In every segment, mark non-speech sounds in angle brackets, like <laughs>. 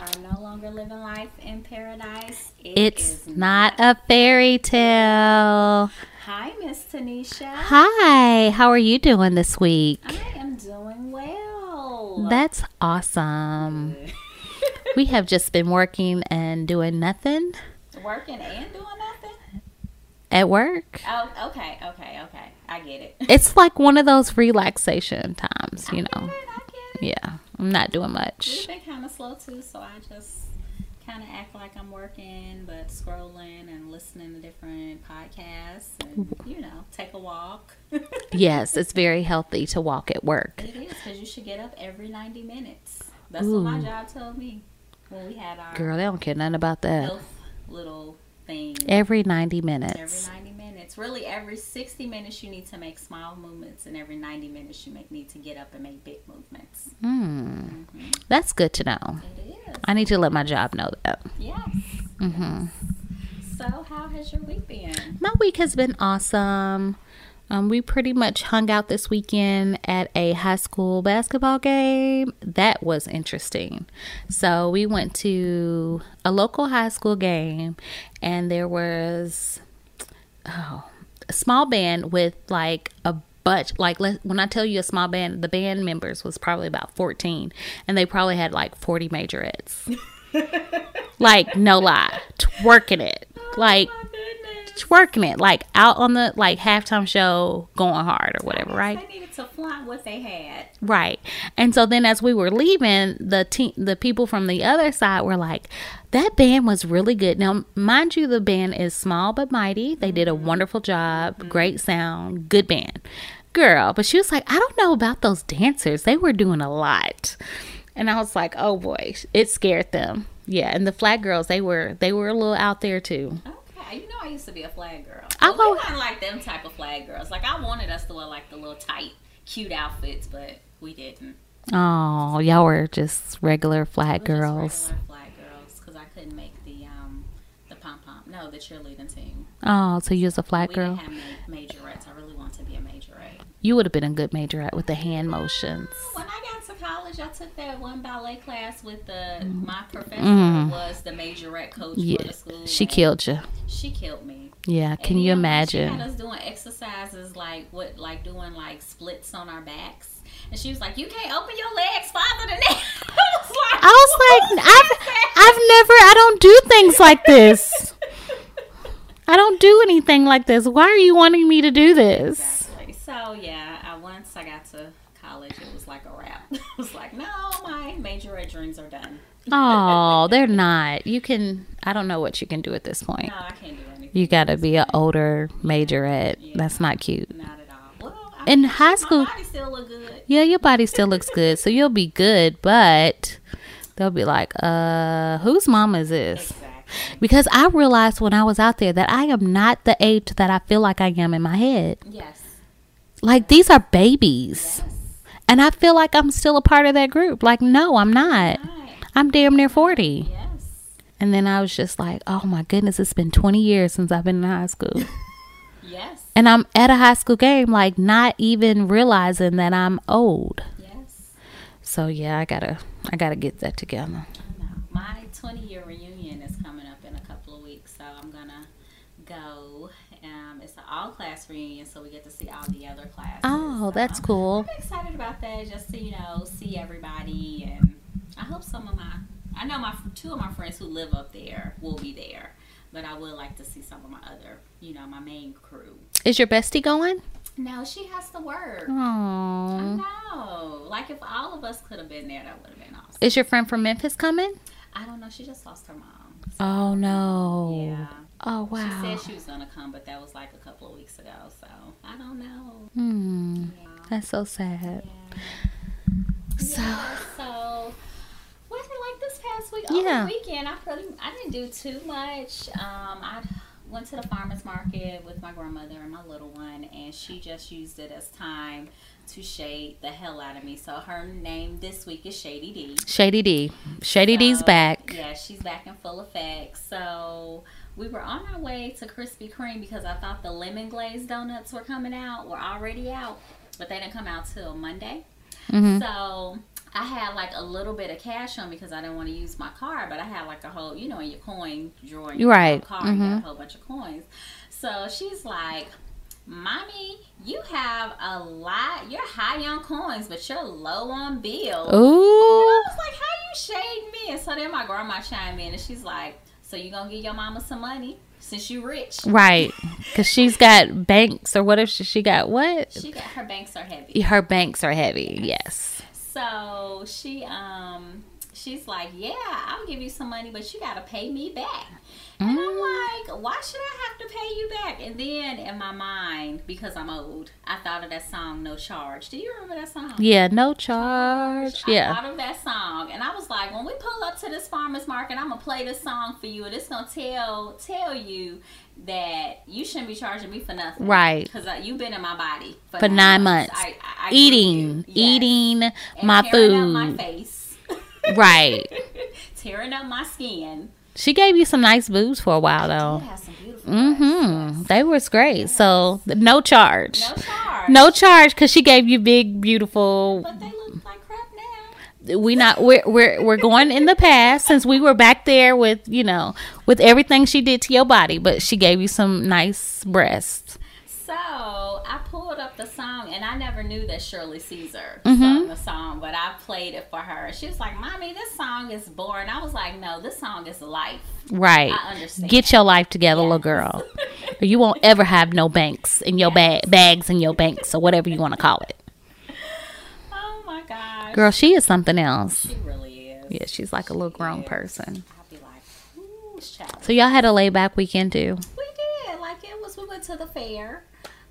are no longer living life in paradise. It It's is not a fairy tale. Hi, Miss Tanisha. Hi, how are you doing this week? I am doing well. That's awesome. <laughs> We have just been working and doing nothing Working and doing nothing? at work. Oh, okay, okay, okay. I get it. It's like one of those relaxation times, you I know. get it, I get it. Yeah, I'm not doing much. We've been kind of slow too, so I just kind of act like I'm working, but scrolling and listening to different podcasts and, you know, take a walk. <laughs> Yes, it's very healthy to walk at work. is, because you should get up every 90 minutes. That's what my job told me when we had our Girl, they don't care nothing about that. little thing. Every 90 minutes. Every minutes. 90 minutes. Really, every 60 minutes, you need to make small movements, and every 90 minutes, you make, need to get up and make big movements. Hmm. That's good to know. It is. I need to let my job know that. Yes. hmm So, how has your week been? My week has been awesome. Um, we pretty much hung out this weekend at a high school basketball game. That was interesting. So we went to a local high school game, and there was oh, a small band with like a bunch. Like when I tell you a small band, the band members was probably about fourteen, and they probably had like forty majorettes. <laughs> like no lie, twerking it. Like Oh, twerking it like out on the like halftime show going hard or whatever right? They needed to flaunt what they had. right. And so then as we were leaving the team the people from the other side were like that band was really good. Now mind you the band is small but mighty. They did a mm-hmm. wonderful job mm-hmm. great sound good band. Girl but she was like i don't know about those dancers. They were doing a lot. And i was like oh boy it scared them. Yeah and the flag girls they were they were a little out there too oh, You know I used to be a flag girl. I we will- weren't like them type of flag girls. Like I wanted us to wear like the little tight, cute outfits, but we didn't. Oh, y'all were just regular flag We girls. regular flag girls, because I couldn't make the um the pom pom. No, the cheerleading team. Oh, so you was a flag we girl? didn't have ma- majorettes. I really want to be a majorette. You would have been a good majorette with the hand motions. When I got to college, I took that one ballet class with the my professor Mm. was the majorette coach Yeah, for the school. she killed you. She killed me. Yeah, And can you yeah, She imagine? had us doing exercises like what, like doing like splits on our backs, and she was like, "You can't open your legs farther than that." <laughs> I was like, I was like, I've, I've never, I don't do things like this. I don't do anything like this. Why are you wanting me to do this? Exactly. So yeah, I, once I got to college, it was like a wrap. <laughs> it was like, no, my major majorette dreams are done. Oh, they're <laughs> not. You can, I don't know what you can do at this point. No, I can't do anything. You got to be an older major majorette. That's not cute. Not at all. Well, I In mean, high school- body still look good. Yeah, your body still looks good, so you'll be good, but they'll be like, uh, whose mom is this? Exactly. Because I realized when I was out there that I am not the age that I feel like I am in my head. Yes. Like these are babies. Yes. And I feel like I'm still a part of that group. Like, no, I'm not. I'm damn near 40. Yes. And then I was just like, oh my goodness, it's been 20 years since I've been in high school. <laughs> Yes. and I'm at a high school game, like, not even realizing that I'm old. Yes. So yeah, I gotta, I gotta get that together. My 20 year reunion is coming up in a couple of weeks, so I'm gonna go. Um, it's an all class reunion, so we get to see all the other classes. Oh, So that's cool. I'm excited about that, just to you know see everybody, and I hope some of my I know my two of my friends who live up there will be there, but I would like to see some of my other you know my main crew. Is your bestie going? No, she has to work. I Oh. know. Like if all of us could have been there, that would have been awesome. Is your friend from Memphis coming? I don't know. She just lost her mom. So, Oh no. Yeah. Oh wow! She said she was gonna come, but that was like a couple of weeks ago. So I don't know. Hmm. Yeah. That's so sad. So Yeah, so what like this past week? Yeah. Over the weekend, I pretty I didn't do too much. Um, I went to the farmers market with my grandmother and my little one, and she just used it as time to shade the hell out of me. So her name this week is Shady D. Shady D. Shady D's back. Yeah, she's back in full effect. So we were on our way to Krispy Kreme because I thought the lemon glazed donuts were coming out, were already out, but they didn't come out till Monday. Mhm. So I had like a little bit of cash on me because I didn't want to use my card, but I had like a whole, you know, in your coin drawer, in your Right. car, you got Mhm. a whole bunch of coins. So she's like, Mommy, you have a lot. You're high on coins, but you're low on bills. And Ooh. I was like, how you shade me? And so then my grandma chimed in and she's like, so you gonna give your mama some money since you rich? Right. Because she's got banks or whatever. She, she got what? She got her banks are heavy. Her banks are heavy. Yes. So she um she's like, Yeah, I'll give you some money, but you gotta pay me back. And I'm like, why should I have to pay you back? And then in my mind, because I'm old, I thought of that song No Charge. Do you remember that song? Yeah. No charge. I Yeah. thought of that song, and I was like, when we pull up to this farmers market, I'm gonna play this song for you, and it's gonna tell tell you that you shouldn't be charging me for nothing, Right. Because uh, you've been in my body for, For nine months. I, I, I Eating. Yes. Eating And my tearing up my food. face, <laughs> Right. tearing up my skin. She gave you some nice boobs for a while though. has some beautiful. Mm-hmm. They was great. So no charge. No charge. No charge because she gave you big, beautiful. But they look like crap now. We not we're we're we're going in the past since we were back there with you know with everything she did to your body, but she gave you some nice breasts. So I pulled up the song, and I never knew that Shirley Caesar Mm-hmm. sung the song, but I played it for her. She was like, "Mommy, this song is boring." I was like, "No, this song is life." Right. I understand. Get your life together, little girl. or <laughs> you won't ever have no banks in your bag bags in your banks or whatever you want to call it. <laughs> Oh my gosh, Girl, she is something else. she really is. Yeah, she's like a little grown Yes. person. Like. So y'all had a layback weekend too. We did. Like it was. We went to the fair.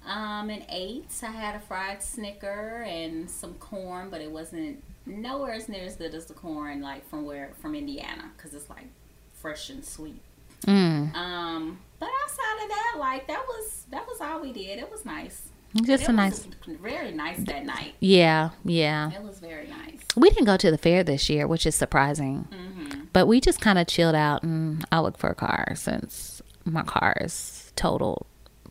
Um, and ate. I had a fried Snicker and some corn, but it wasn't nowhere as near as good as the corn like from where from Indiana because it's like fresh and sweet. Mm. Um, but outside of that, like that was that was all we did. It was nice. Just it a nice. very nice that night. Yeah, yeah. It was very nice. We didn't go to the fair this year, which is surprising. Mm-hmm. But we just kind of chilled out and I looked for a car since my car is totaled.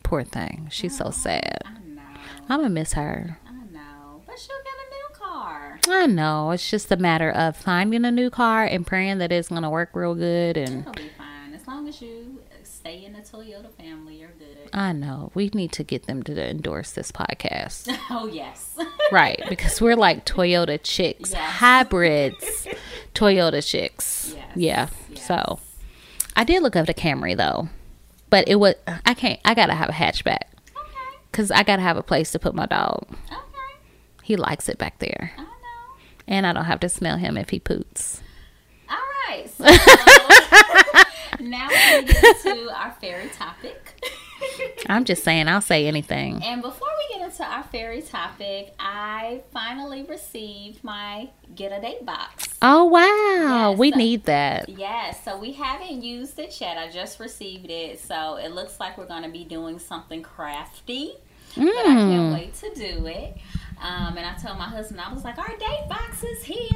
Poor thing. She's so sad. I know. I'm gonna miss her. I know. But she'll get a new car. I know. It's just a matter of finding a new car and praying that it's gonna work real good. And It'll be fine as long as you stay in the Toyota family. You're good. I know we need to get them to endorse this podcast, <laughs> Oh yes. right? Because we're like Toyota chicks, Yes. hybrids, <laughs> Toyota chicks. Yes. Yeah. Yes. So I did look up the Camry though, but it was I can't. I gotta have a hatchback okay. because I gotta have a place to put my dog. Okay. He likes it back there, I know. and I don't have to smell him if he poots. All right. <laughs> So <laughs> now we get to our fairy topic. I'm just saying, I'll say anything. And before we get into our fairy topic, I finally received my get a date box. Oh wow, Yes, we so- need that. Yes, so we haven't used it yet. I just received it, so it looks like we're going to be doing something crafty. But I can't Mm. wait to do it. Um, and I told my husband, I was like, our date box is here.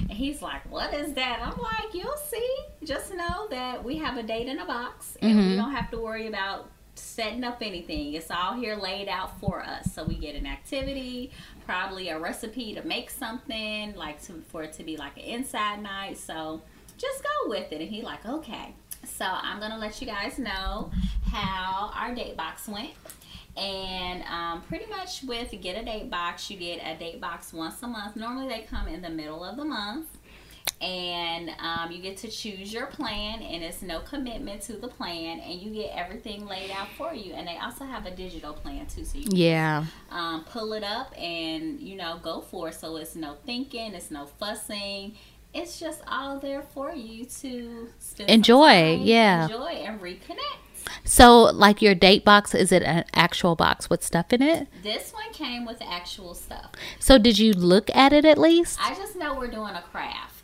And he's like, what is that? I'm like, you'll see. Just know that we have a date in a box and we Mhm. don't have to worry about setting up anything. It's all here laid out for us. So we get an activity, probably a recipe to make something, like to, for it to be like an inside night. So just go with it. And he like, okay. So I'm gonna let you guys know how our date box went. And um, pretty much with Get a Date Box, you get a date box once a month. Normally they come in the middle of the month. And um, you get to choose your plan, and it's no commitment to the plan, and you get everything laid out for you. And they also have a digital plan too, so you can Yeah, um, pull it up and you know go for it. So it's no thinking, it's no fussing. It's just all there for you to Enjoy, time, yeah. enjoy and reconnect. So, like your date box, is it an actual box with stuff in it? This one came with actual stuff. So, did you look at it at least? I just know we're doing a craft,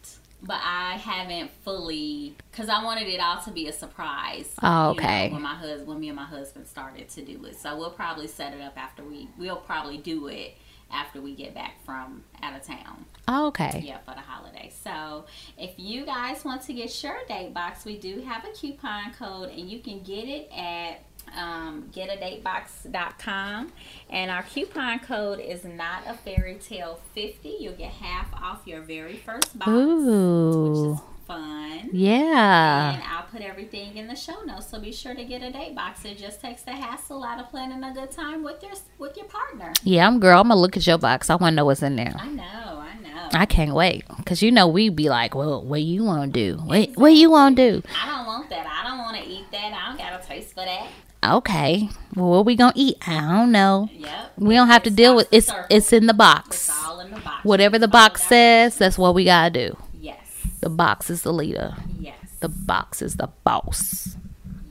but I haven't fully because I wanted it all to be a surprise. Oh, you know, okay. when my husband, when me and my husband started to do it, so we'll probably set it up after we. We'll probably do it after we get back from out of town. Oh, okay. Yeah, for the holiday. So if you guys want to get your date box, we do have a coupon code and you can get it at um, getadatebox.com. And our coupon code is not a fairy tale 50. You'll get half off your very first box, Ooh. which is fun. Yeah. And I'll put everything in the show notes, so be sure to get a date box. It just takes the hassle out of planning a good time with your with your partner. Yeah, I'm girl. I'm gonna look at your box. I wanna know what's in there. I know, I know. I can't wait. Cause you know we'd be like, well, what you wanna do? What what you wanna do? I don't want that. I don't want to eat that. I don't got a taste for that. Okay. Well, what we gonna eat? I don't know. Yep. We don't have to deal with it's Circle. it's in the It's box. all in the box. Whatever the box that. says, that's what we gotta do. Yes. The box is the leader. Yes. The box is the boss.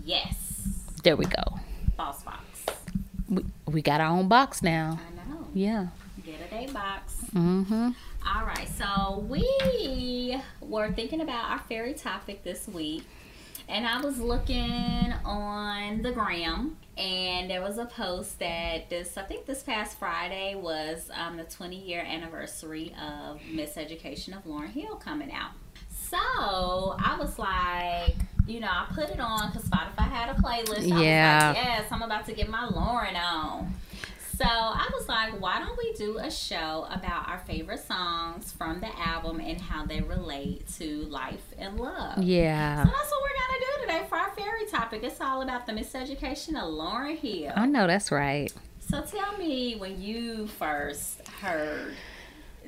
yes. There we go. Boss box. We, we got our own box now. I know. Yeah. Get a day box. Mm-hmm. All right, so we were thinking about our fairy topic this week, and I was looking on the gram, and there was a post that this, I think this past Friday was um, the 20 year anniversary of Miseducation of Lauryn Hill coming out. So I was like, you know, I put it on because Spotify had a playlist. I Yeah. Like, yes, I'm about to get my Lauryn on. So I was like, why don't we do a show about our favorite songs from the album and how they relate to life and love? Yeah. So that's what we're gonna do today for our fairy topic. It's all about the miseducation of Lauryn Hill. I know that's right. So tell me when you first heard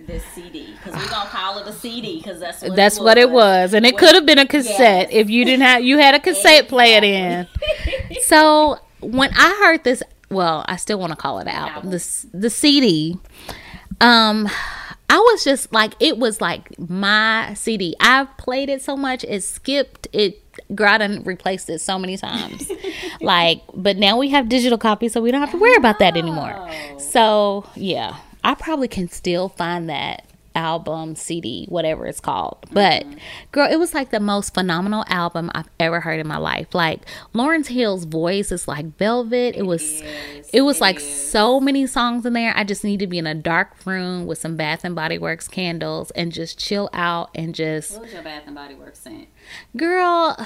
this CD, because we're gonna call it a CD, because that's what That's it what it was, and it could have been a cassette Yes. if you didn't have you had a cassette player in. <laughs> So when I heard this, well, I still want to call it an album. Album. The the CD. Um, I was just like it was like my CD. I've played it so much it skipped it. I replaced it so many times. <laughs> like, but now we have digital copies, so we don't have to worry about that anymore. Oh. So yeah, I probably can still find that album, CD, whatever it's called. But Mm-hmm. girl, it was like the most phenomenal album I've ever heard in my life. Like Lauryn Hill's voice is like velvet. It, was is, it was it like is. so many songs in there. I just need to be in a dark room with some Bath and Body Works candles and just chill out and just What was your Bath and Body Works scent? girl,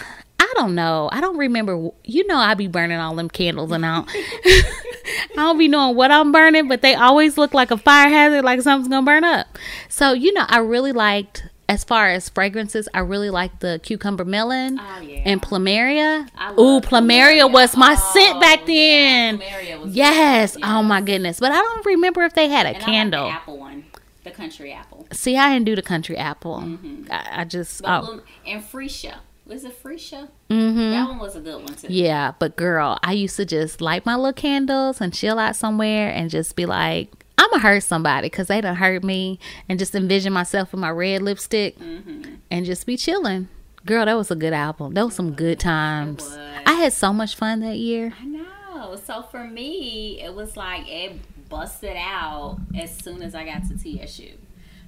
I don't know. I don't remember. You know, I be burning all them candles and I don't, <laughs> I don't be knowing what I'm burning, but they always look like a fire hazard, like something's gonna burn up. So you know, I really liked. As far as fragrances, I really liked the cucumber melon Oh yeah. and plumeria. Ooh, plumeria Plumeria. was my Oh, scent back yeah, then. Plumeria was yes. good, Oh my goodness. But I don't remember if they had a And like candle. the apple one, the country apple. See, I didn't do the country apple. Mm-hmm. I, I just. But Oh, and Freesia. Was it Freesia? mm-hmm. That one was a good one too. Yeah, but girl, I used to just light my little candles and chill out somewhere and just be like, I'm gonna hurt somebody because they done hurt me, and just envision myself in my red lipstick Mm-hmm. and just be chilling. Girl, that was a good album. That was some good times. I had so much fun that year. I know. So for me, it was like it busted out as soon as I got to TSU.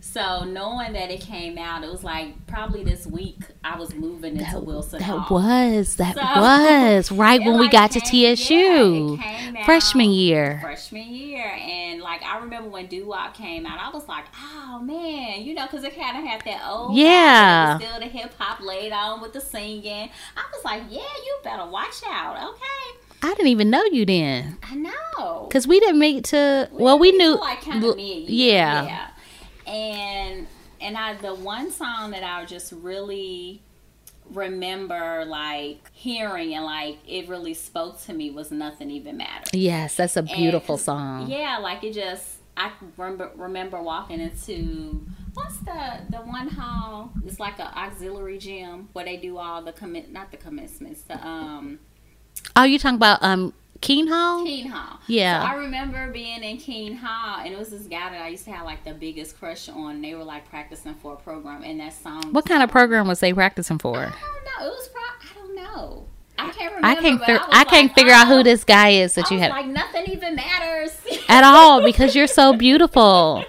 So knowing that it came out, it was like probably this week I was moving into Wilson That Hall. was that So, was <laughs> right when we like got to TSU yeah, it came out freshman year. Freshman year, and like I remember when Doo Wop came out, I was like, "Oh man," you know, because it kind of had that old, Yeah. still the hip hop laid on with the singing. I was like, "Yeah, you better watch out." Okay, I didn't even know you then I know. because we didn't meet to. Well, we knew. like kind of yeah. yeah, and and I the one song that I just really remember like hearing and like it really spoke to me was nothing even matters Yes, that's a beautiful And, song. Yeah, like it just I remember remember walking into what's the the one hall? It's like an auxiliary gym where they do all the commit not the commencements, the um Oh, you talking about um Kean Hall? Kean Hall. Yeah. So I remember being in Kean Hall and it was this guy that I used to have like the biggest crush on. They were like practicing for a program and that song What kind of program was they practicing for? I don't know. It was pro I don't know. I can't remember. I can't fi- was I can't figure out oh. who this guy is that I you had like nothing even matters. <laughs> at all because you're so beautiful.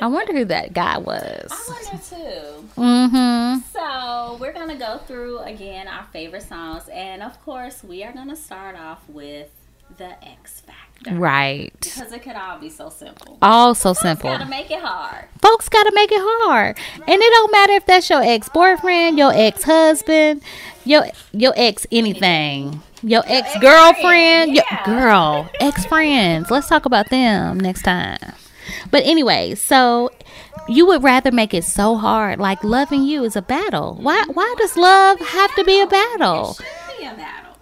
I wonder who that guy was. I wonder too. Mm-hmm. So we're gonna go through again our favorite songs, and of course, we are gonna start off with the X Factor, Right. Because it could all be so simple. All so simple. Gotta make it hard. Folks gotta make it hard. And it don't matter if that's your ex boyfriend, your ex husband, your your ex anything. Your ex girlfriend, yeah. girl, ex friends. Let's talk about them next time. But anyway, so you would rather make it so hard, like loving you is a battle. Why? Why does love have to be a battle? It should be a battle.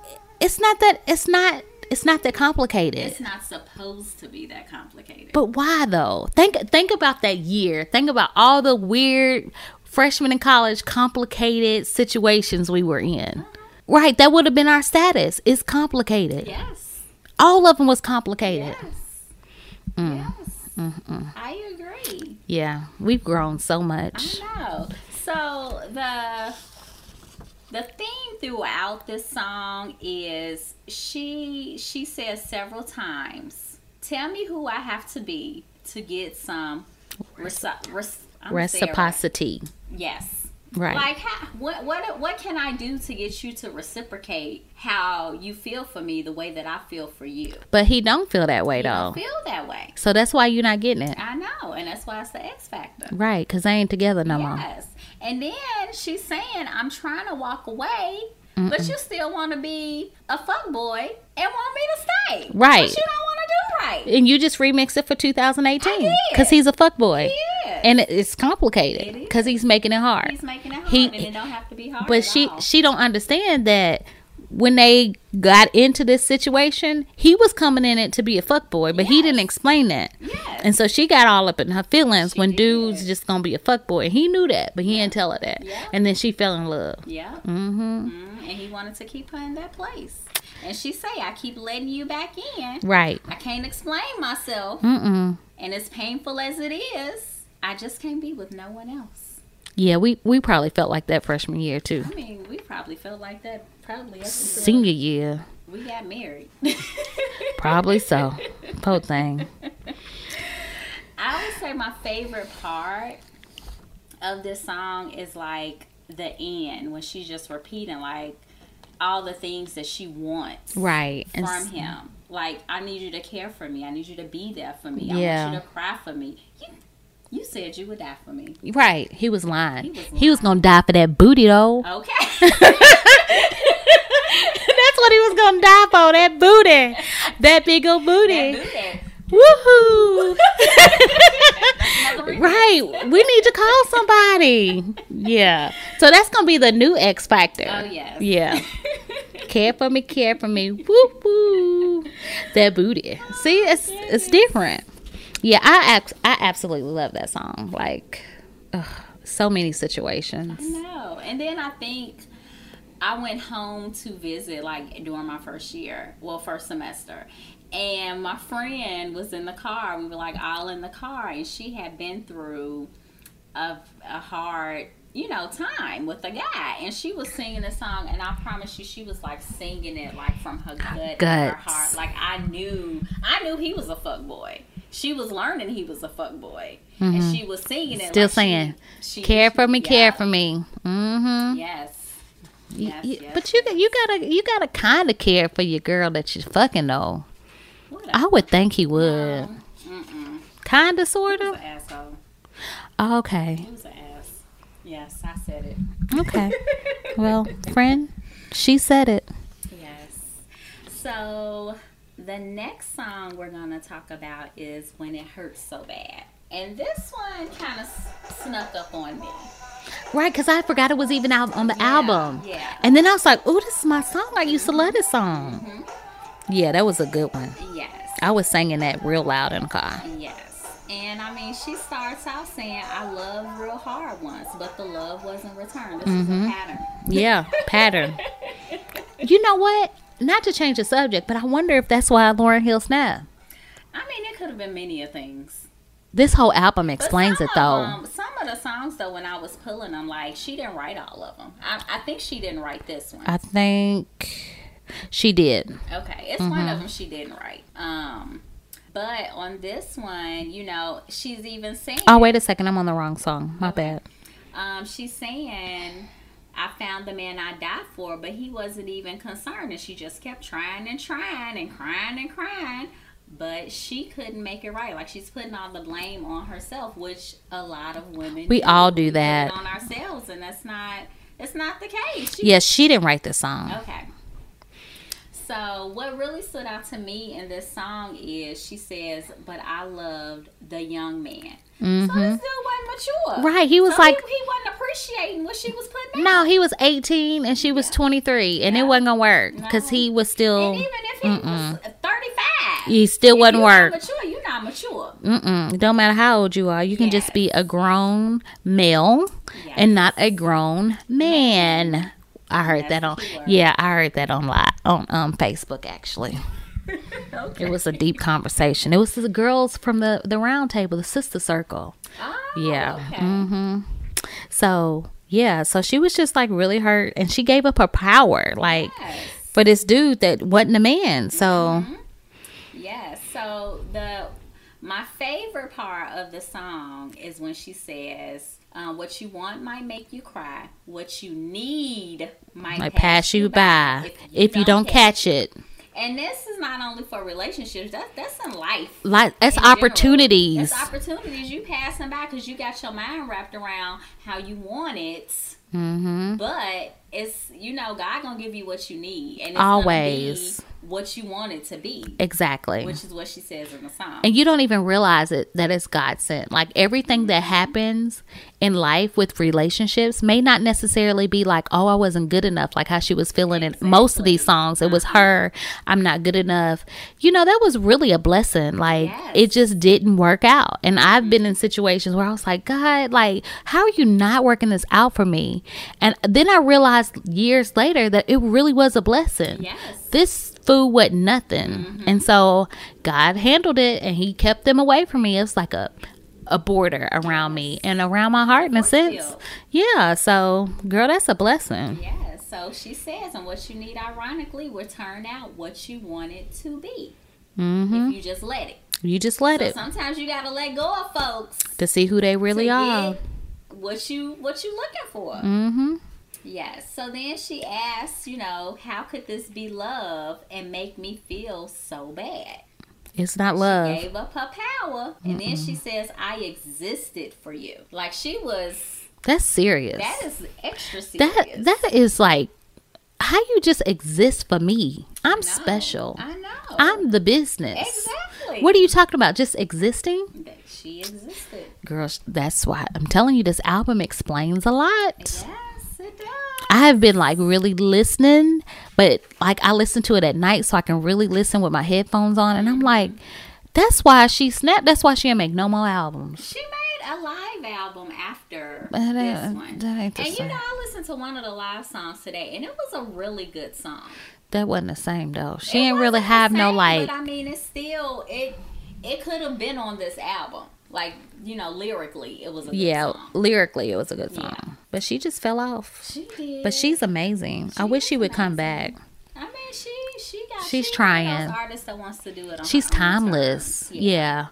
It's not that. It's not. It's not that complicated. It's not supposed to be that complicated. But why though? Think think about that year. Think about all the weird freshman in college complicated situations we were in. Right, that would have been our status. It's complicated. yes. All of them was complicated. Mm. Yes. I agree. Yeah, we've grown so much. I know. So the the theme throughout this song is she she says several times, "Tell me who I have to be to get some reci- res- I'm gonna say it right. Reciprocity. Yes. Right. Like, how, what what what can I do to get you to reciprocate how you feel for me the way that I feel for you? But he don't feel that way don't though. feel that way. So that's why you're not getting it. I know, and that's why it's the X factor. Right, because they ain't together no more. And then she's saying, I'm trying to walk away, but you still want to be a fuck boy and want me to stay. Right. But you don't want to do right. And you just remix it for 2018 because he's a fuckboy. He is. And it's complicated It because he's making it hard. He's making it hard, He- and it don't have to be hard. but she all. she don't understand that when they got into this situation, he was coming in it to be a fuckboy, but he didn't explain that. Yes. And so she got all up in her feelings She when did. dude's just gonna be a fuckboy. And he knew that, but he didn't tell her that. Yeah. And then she fell in love. Yeah. Mm-hmm. Mhm. And he wanted to keep her in that place. And she say, I keep letting you back in. Right. I can't explain myself. Mm-mm. And as painful as it is, I just can't be with no one else. Yeah, we, we probably felt like that freshman year too. I mean, we probably felt like that probably Senior year. we got married. <laughs> Probably so. Poor thing. I would say my favorite part of this song is like the end when she's just repeating like all the things that she wants Right. From him. Like, I need you to care for me. I need you to be there for me. I Yeah. want you to cry for me. You, you said you would die for me. Right. He was lying. He was He was gonna die for that booty though. Okay. <laughs> That's what he was gonna die for, that booty. That big old booty. That booty. Woohoo! <laughs> Right. We need to call somebody. Yeah. So that's gonna be the new X Factor. Oh, yes. Yeah. <laughs> Care for me, care for me. Woo woo. That booty. See, it's it's different. Yeah, I I absolutely love that song. Like, ugh, so many situations. No. And then I think I went home to visit like during my first year, well, first semester. And my friend was in the car. We were like all in the car, and she had been through a, a hard, you know, time with a guy. And she was singing the song, and I promise you, she was like singing it like from her gut, and her heart. Like I knew, I knew he was a fuck boy. She was learning he was a fuck boy, and she was singing it. Mm-hmm. Still like saying, she, Care for me, care for me. Mm-hmm. Yes. Yes, y- yes, but you got you gotta you gotta kind of care for your girl that you fucking know. I would think he would. Mm-mm. Kind of, sort of. asshole. Okay. He was an ass. Yes, I said it. Okay. <laughs> Well, friend, she said it. Yes. So the next song we're gonna talk about is "When It Hurts So Bad," and this one kind of snuck up on me. Right, because I forgot it was even out on the album. Yeah. And then I was like, oh, this is my song. I used to love this song. Mm-hmm. Yeah, that was a good one. Yes. I was singing that real loud in the car. Yes. And I mean, she starts out saying, "I love real hard once, but the love wasn't returned." This is a mm-hmm. pattern. Yeah, pattern. <laughs> You know what? Not to change the subject, but I wonder if that's why Lauryn Hill snapped. I mean, it could have been many of things. This whole album explains it though. them- some of the songs, though, when I was pulling them, like she didn't write all of them. I, I think she didn't write this one. I think she did. okay, it's one of them she didn't write. Um, but on this one, you know, she's even saying, Oh, wait a second. I'm on the wrong song. My bad. um, she's saying, "I found the man I died for, but he wasn't even concerned," and she just kept trying and trying and crying and crying. But she couldn't make it right. Like she's putting all the blame on herself, which a lot of women We all do put it that. on ourselves, and that's not that's not the case. She Yes, she didn't write this song. Okay. So what really stood out to me in this song is she says, "But I loved the young man." Mm-hmm. So this dude wasn't mature, right? He was so like he, he, wasn't appreciating what she was putting. No, he was eighteen and she was yeah. twenty three, and yeah. it wasn't gonna work because no. he was still. And even if he mm-mm. was thirty five, he still wouldn't work. mature, you're not mature. Mm-mm. Don't matter how old you are. You can yes. just be a grown male yes. and not a grown man. I heard that on yeah, I heard that on live on um Facebook actually. <laughs> okay. It was a deep conversation. It was the girls from the the round table, the sister circle. Oh, yeah. Okay. Mm-hmm. So yeah, so she was just like really hurt, and she gave up her power, like yes. for this dude that wasn't a man. So. Mm-hmm. Yes. So the my favorite part of the song is when she says, uh, "What you want might make you cry. What you need might, might pass, pass, you by, by if you, if don't, you don't catch it. it. And this is not only for relationships. That's that's in life. Like that's opportunities. That's opportunities you passing by because you got your mind wrapped around how you want it. Mm-hmm. But it's you know God gonna give you what you need, and always what you want it to be. Exactly. Which is what she says in the song. And you don't even realize it that it's God sent. Like everything that happens in life with relationships may not necessarily be like, oh, I wasn't good enough, like how she was feeling exactly. in most of these songs. It was uh-huh. her, I'm not good enough. You know, that was really a blessing. Like yes. it just didn't work out. And I've been in situations where I was like, God, like, how are you not working this out for me? And then I realized years later that it really was a blessing. Yes. This food was nothing. Mm-hmm. And so God handled it and he kept them away from me. It's like a a border around me and around my heart in a sense. Yeah, so girl, that's a blessing. Yeah, so she says, and what you need, ironically, will turn out what you want it to be. Mm-hmm. If you just let it. You just let so it. Sometimes you gotta let go of folks to see who they really are. What you what you looking for? Mm-hmm. Yes. So then she asks, you know, how could this be love and make me feel so bad? It's not love. She gave up her power, and Mm-mm. then she says, "I existed for you." Like she was. That's serious. That is extra serious. That that is like how you just exist for me. I'm special. I know. I'm the business. Exactly. What are you talking about? Just existing? That she existed. Girls, that's why I'm telling you this album explains a lot. Does. I have been like really listening, but like I listen to it at night so I can really listen with my headphones on, and I'm mm-hmm. like, that's why she snapped. That's why she didn't make no more albums. She made a live album after that, this one, and you know I listened to one of the live songs today, and it was a really good song. That wasn't the same though. She it didn't really have same, no like. But I mean, it's still it. It could have been on this album like you know lyrically it was a yeah song. lyrically it was a good song yeah. but she just fell off she did but she's amazing she i wish she would amazing. come back i mean she she got she's she trying artist that wants to do it she's timeless yeah. yeah.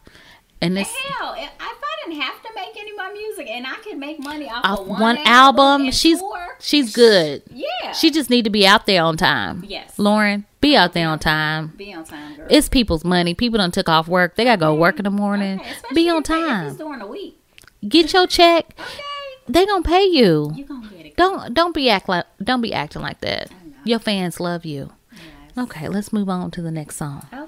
And this hell if i didn't have to make any more music and i could make money off, off of one, one album, she's tour, she's good yeah she just need to be out there on time yes Lauryn be out there on time. Be on time, girl. It's people's money. People don't took off work. They gotta go work in the morning. Okay. Be on time. during the week. Get your check. Okay. They gonna pay you. You gonna get it. Don't don't be act like don't be acting like that. Your fans love you. Yes. Okay, let's move on to the next song. Okay.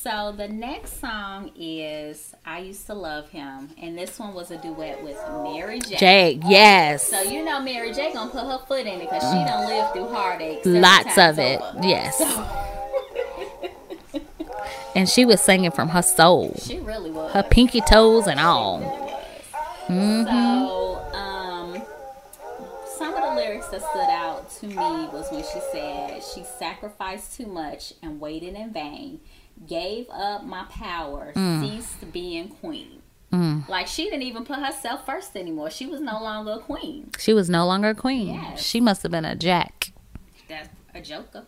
So the next song is I Used to Love Him. And this one was a duet with Mary J. J, yes. So you know Mary J gonna put her foot in it because she don't live through heartache. Lots of it. Over. Yes. <laughs> and she was singing from her soul. She really was. Her pinky toes and all. mm-hmm. So, um, some of the lyrics that stood out to me was when she said she sacrificed too much and waited in vain gave up my power, mm. ceased being queen. Mm. Like she didn't even put herself first anymore. She was no longer a queen. She was no longer a queen. Yes. She must have been a jack. That's a joker.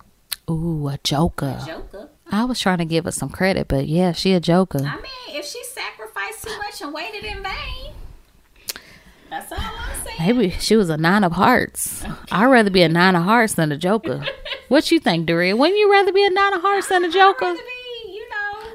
Ooh, a joker. A joker. I was trying to give her some credit, but yeah, she a joker. I mean, if she sacrificed too much and waited in vain, that's all I'm saying. Maybe she was a nine of hearts. Okay. I'd rather be a nine of hearts than a joker. <laughs> what you think, Doria? Wouldn't you rather be a nine of hearts than a joker?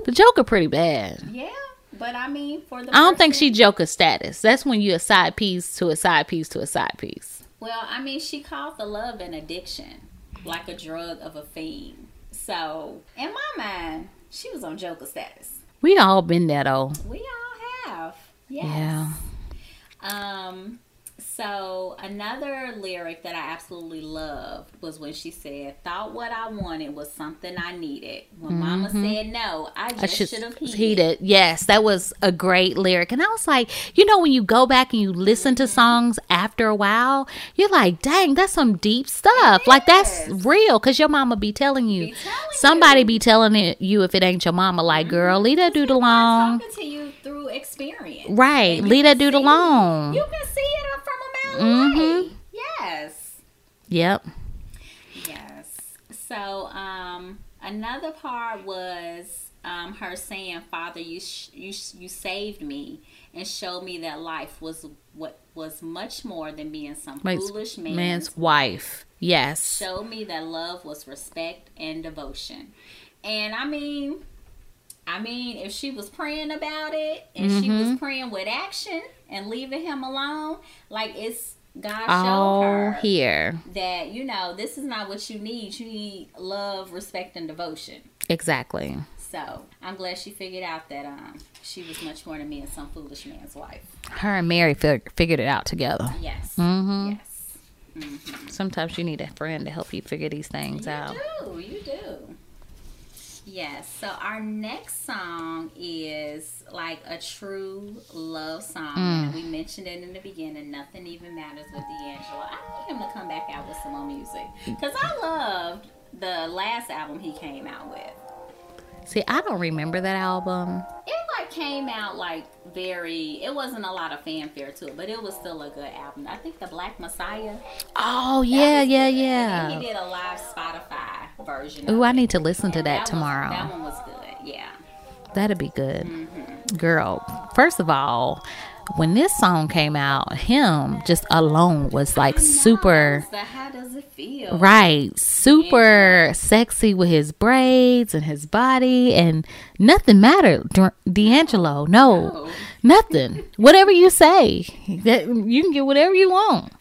The Joker pretty bad. Yeah. But I mean, for the I don't think she Joker status. That's when you a side piece to a side piece to a side piece. Well, I mean, she called the love an addiction. like a drug of a fiend. So in my mind, she was on Joker status. We all been there though. We all have. Yes. Yeah. Um, so another lyric that I absolutely loved was when she said, "Thought what I wanted was something I needed. When Mama said no, I Mm-hmm. I just should have heeded." heeded. Yes, that was a great lyric. And I was like, you know, when you go back and you listen to songs after a while, you're like, dang, that's some deep stuff. Like that's real because your mama be telling you. Be telling Somebody you. be telling it, you if it ain't your mama. Like, girl, leave that dude alone. Talking to you through experience, Right, And leave that dude alone. You can see it from a mile Mhm. away. Yes. Yep. Yes. So, um, another part was um, her saying, "Father, you sh- you sh- you saved me and showed me that life was what was much more than being some Man's, foolish man's, man's wife. Yes. Showed me that love was respect and devotion." And I mean, I mean, if she was praying about it and she Mm-hmm. was praying with action and leaving him alone, like it's God showed her here. that you know this is not what you need. You need love, respect, and devotion. Exactly. So I'm glad she figured out that um she was much more than me and some foolish man's wife. Her and Mary fig- figured it out together. Yes. Mhm. Yes. Sometimes you need a friend to help you figure these things You out. do. You do. Yes. So our next song is like a true love song. Mm. We mentioned it in the beginning. Nothing even matters with D'Angelo. I need him to come back out with some more music because I loved the last album he came out with. See, I don't remember that album. It like came out like very. It wasn't a lot of fanfare to it, but it was still a good album. I think the Black Messiah. Oh yeah, yeah, good. Yeah. then he did a live Spotify version. Ooh, I it. need to listen to And that was- tomorrow. that one was good. Yeah. That'd be good. Mm-hmm. Girl, first of all, when this song came out, him just alone was like super So how does it feel? right, super sexy with his braids and his body and nothing mattered. D'Angelo, no. No. Nothing. Whatever you say. That you can get whatever you want.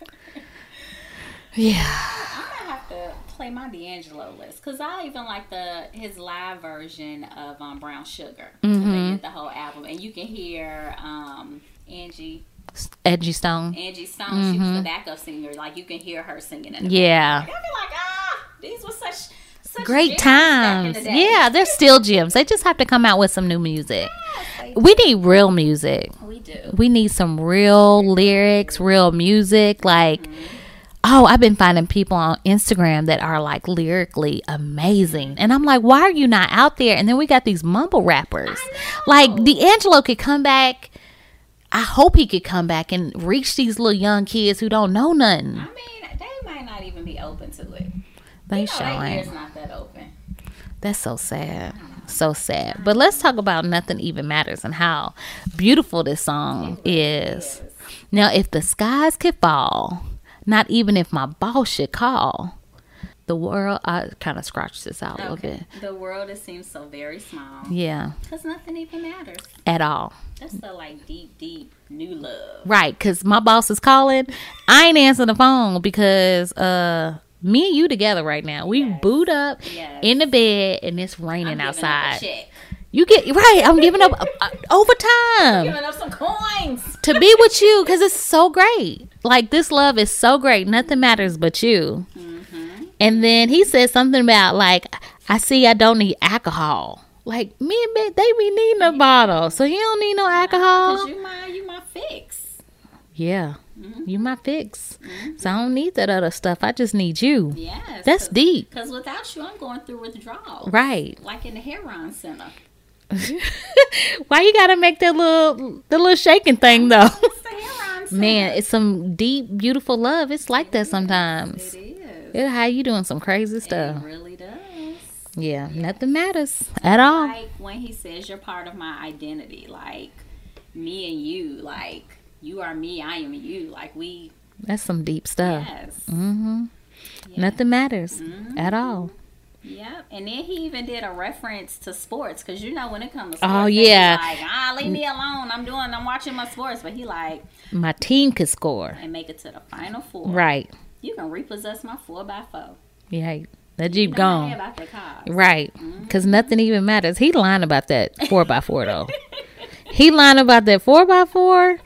Yeah. I'm gonna have to play my D'Angelo list because I even like the his live version of um, Brown Sugar. Mm-hmm. They did the whole album, and you can hear um, Angie Edgy Stone. Angie Stone. She was the backup singer. Like you can hear her singing in the Mm-hmm. Yeah. I'd be like, ah, these were such such Great gems back in times. the day. Yeah, they're still gems. They just have to come out with some new music. Yes, We need real music. we do. We need some real lyrics, real music. Like, oh, I've been finding people on Instagram that are like lyrically amazing. And I'm like, why are you not out there? And then we got these mumble rappers. Like, D'Angelo could come back. I hope he could come back and reach these little young kids who don't know nothing. I mean, they might not even be open to it. They you know, showing. ears not that open. That's so sad. So sad. But let's talk about Nothing Even Matters and how beautiful this song is. Now, if the skies could fall, not even if my boss should call, the world, I kind of scratched this out a little bit. The world it seems so very small Yeah, because nothing even matters. at all. That's the like deep, deep new love. Right, because my boss is calling. I ain't answering the phone because uh me and you together right now. We Yes. boot up Yes. in the bed and it's raining giving up a outside. You get right. I'm giving up uh, uh, overtime. Giving up some coins. to be with you because it's so great. Like this love is so great. Nothing matters but you. Mm-hmm. And then he said something about like, I see I don't need alcohol. Like me and Ben, they be needing a bottle, so you don't need no Cause alcohol. you my you my fix. Yeah, Mm-hmm. you my fix. So I don't need that other stuff. I just need you. Yes. That's deep, Because without you, I'm going through withdrawal. right? Like in the Heron Center. <laughs> Why you gotta make that little the little shaking thing though? It's the Heron <laughs> Center. Man, it's some deep, beautiful love. It's like that sometimes. It is. It how you doing some crazy stuff. It really does. Yeah, nothing matters at all. Like when he says you're part of my identity, like me and you, like you are me, I am you. Like we, That's some deep stuff. yes. Mm hmm Yeah. Nothing matters Mhm. at all. Yep. And then he even did a reference to sports because you know when it comes to Oh, sports, be yeah. like ah, leave me alone. I'm doing, I'm watching my sports. But he like My team could score. and make it to the final four. Right. You can repossess my four by four. Yeah, that Jeep You gone. I about the cars. Right. Mm-hmm. Because nothing even matters. He lying about that <laughs> 4x4, though. he lying about that 4x4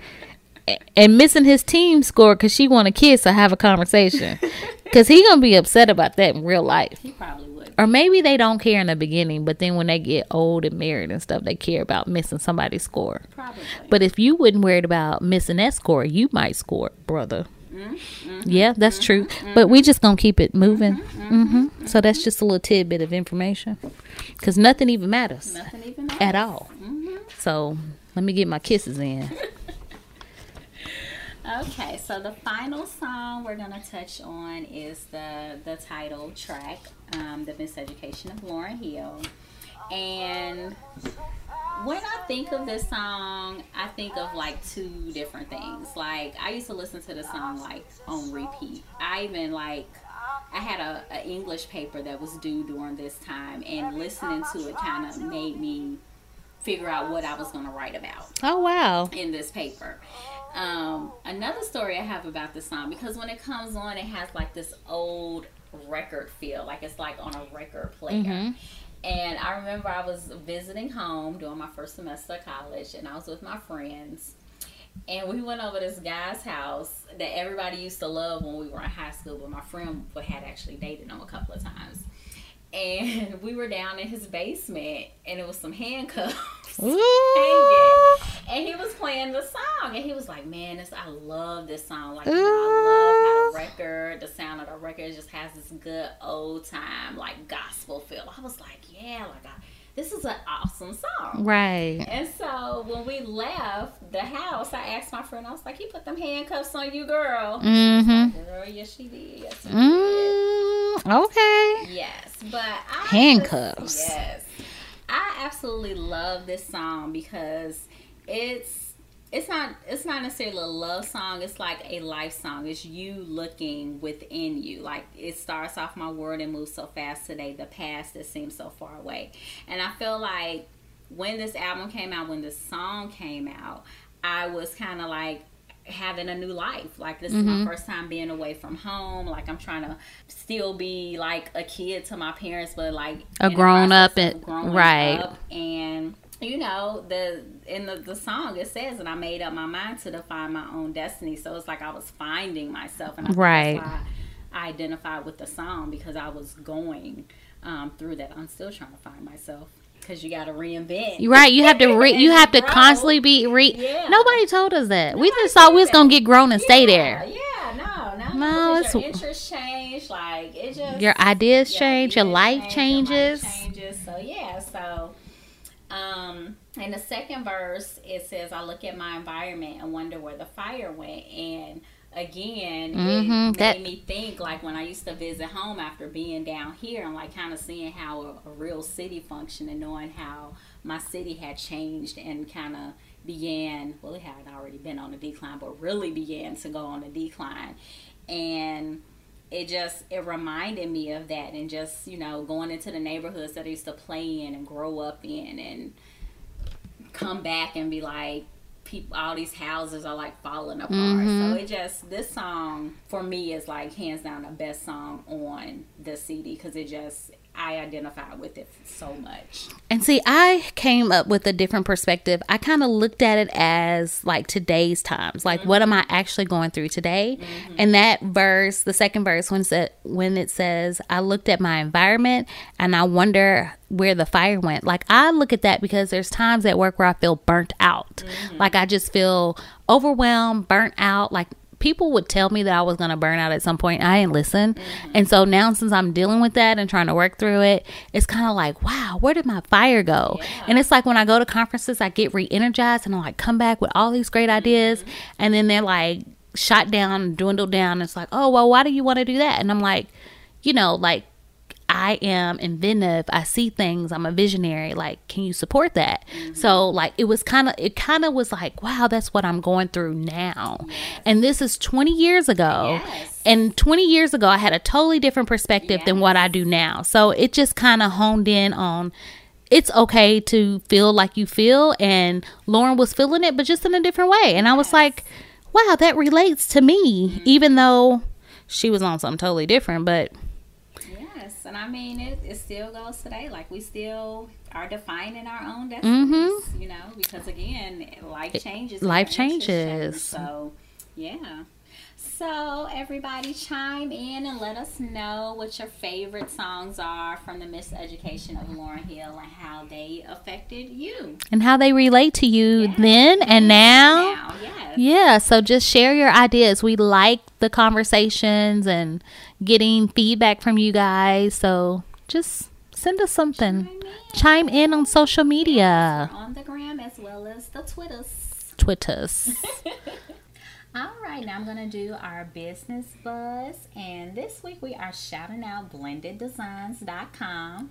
and missing his team score because she want to kiss or have a conversation. <laughs> Because he going to be upset about that in real life. He probably would. Or maybe they don't care in the beginning, but then when they get old and married and stuff, they care about missing somebody's score. Probably. But if you wouldn't worried about missing that score, you might score, brother. Mm-hmm. Yeah, that's true. But we just gonna keep it moving. hmm So that's just a little tidbit of information, because nothing even matters Nothing even at all. So let me get my kisses in. <laughs> Okay, so the final song we're gonna touch on is the the title track, um, "The Miseducation of Lauryn Hill," and when I think of this song, I think of like two different things. Like I used to listen to the song like on repeat. I even like I had a, a English paper that was due during this time, and listening to it kind of made me figure out what I was gonna write about Oh wow! in this paper. Um, another story I have about this song because when it comes on, it has like this old record feel, like it's like on a record player. Mhm. And I remember I was visiting home during my first semester of college, and I was with my friends. And we went over this guy's house that everybody used to love when we were in high school, but my friend had actually dated him a couple of times. And <laughs> we were down in his basement, and it was some handcuffs <laughs> Ooh. and he was playing the song and he was like man this i love this song like you know, i love record the sound of the record just has this good old time like gospel feel i was like yeah like I, this is an awesome song Right. and so when we left the house i asked my friend i was like he put them handcuffs on you girl Mm-hmm. girl yes she did yes she did Mm, okay. Yes, but I Handcuffs. just- yes, I absolutely love this song because it's it's not it's not necessarily a love song. It's like a life song. It's you looking within you. Like it starts off my word and moves so fast today. The past that seems so far away, and I feel like when this album came out, when this song came out, I was kind of like having a new life. Like this is my mm-hmm. first time being away from home. Like I'm trying to still be like a kid to my parents, but like A grown up and- growing right. up. And you know the in the, the song it says that I made up my mind to define my own destiny. So it's like I was finding myself, and I Right. I identified with the song because I was going um, through that. I'm still trying to find myself because you got to reinvent. You're right. You have to <laughs> re- you have to Grow. constantly be re. Yeah. Nobody told us that. we just thought we was gonna get grown and stay there. Yeah, no, no, No, it's- Your interests change, like it just Your ideas yeah, change. Your life change, changes. Your life changes. So yeah, so um, in the second verse it says, "I look at my environment and wonder where the fire went." And again, Mhm, it made me think like when I used to visit home after being down here and like kind of seeing how a, a real city functioned and knowing how my city had changed and kind of began well it had already been on a decline but really began to go on a decline and it just it reminded me of that and just you know going into the neighborhoods that I used to play in and grow up in and come back and be like people all these houses are like falling apart Mhm. so it just this song for me is like hands down the best song on the cd because it just i identify with it so much And see, I came up with a different perspective. I kind of looked at it as like today's times. Like, what am I actually going through today? Mm-hmm. And that verse, the second verse, when it, said, when it says, I looked at my environment and I wonder where the fire went. Like, I look at that because there's times at work where I feel burnt out. Mm-hmm. Like, I just feel overwhelmed, burnt out. Like, people would tell me that I was going to burn out at some point. I didn't listen. And so now, since I'm dealing with that and trying to work through it, it's kind of like, wow, where did my fire go? Yeah. And it's like when I go to conferences, I get re energized and I like come back with all these great ideas. And then they're like shot down, dwindled down. It's like, oh, well, why do you want to do that? And I'm like, you know, like, I am inventive. I see things. I'm a visionary. Like, can you support that? Mm-hmm. So, like, it was kind of, it kind of was like, wow, that's what I'm going through now. And this is 20 years ago. Yes. And 20 years ago, I had a totally different perspective than what I do now. So, it just kind of honed in on it's okay to feel like you feel. And Lauryn was feeling it, but just in a different way. And I was like, wow, that relates to me, mm-hmm. even though she was on something totally different. But and I mean it. It still goes today. Like we still are defining our own destinies. Mm-hmm. You know, because again, life changes. life and our interests changes. change. So, yeah. So everybody chime in and let us know what your favorite songs are from the Miseducation of Lauryn Hill and how they affected you. And how they relate to you Yeah. then and now. Now, yes. Yeah, so just share your ideas. We like the conversations and getting feedback from you guys. So just send us something. Chime in. Chime in on social media. on the gram as well as the Twitters. Twitters. <laughs> All right, now I'm going to do our business buzz. And this week we are shouting out blendeddesigns.com.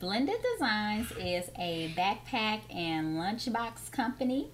Blended Designs is a backpack and lunchbox company.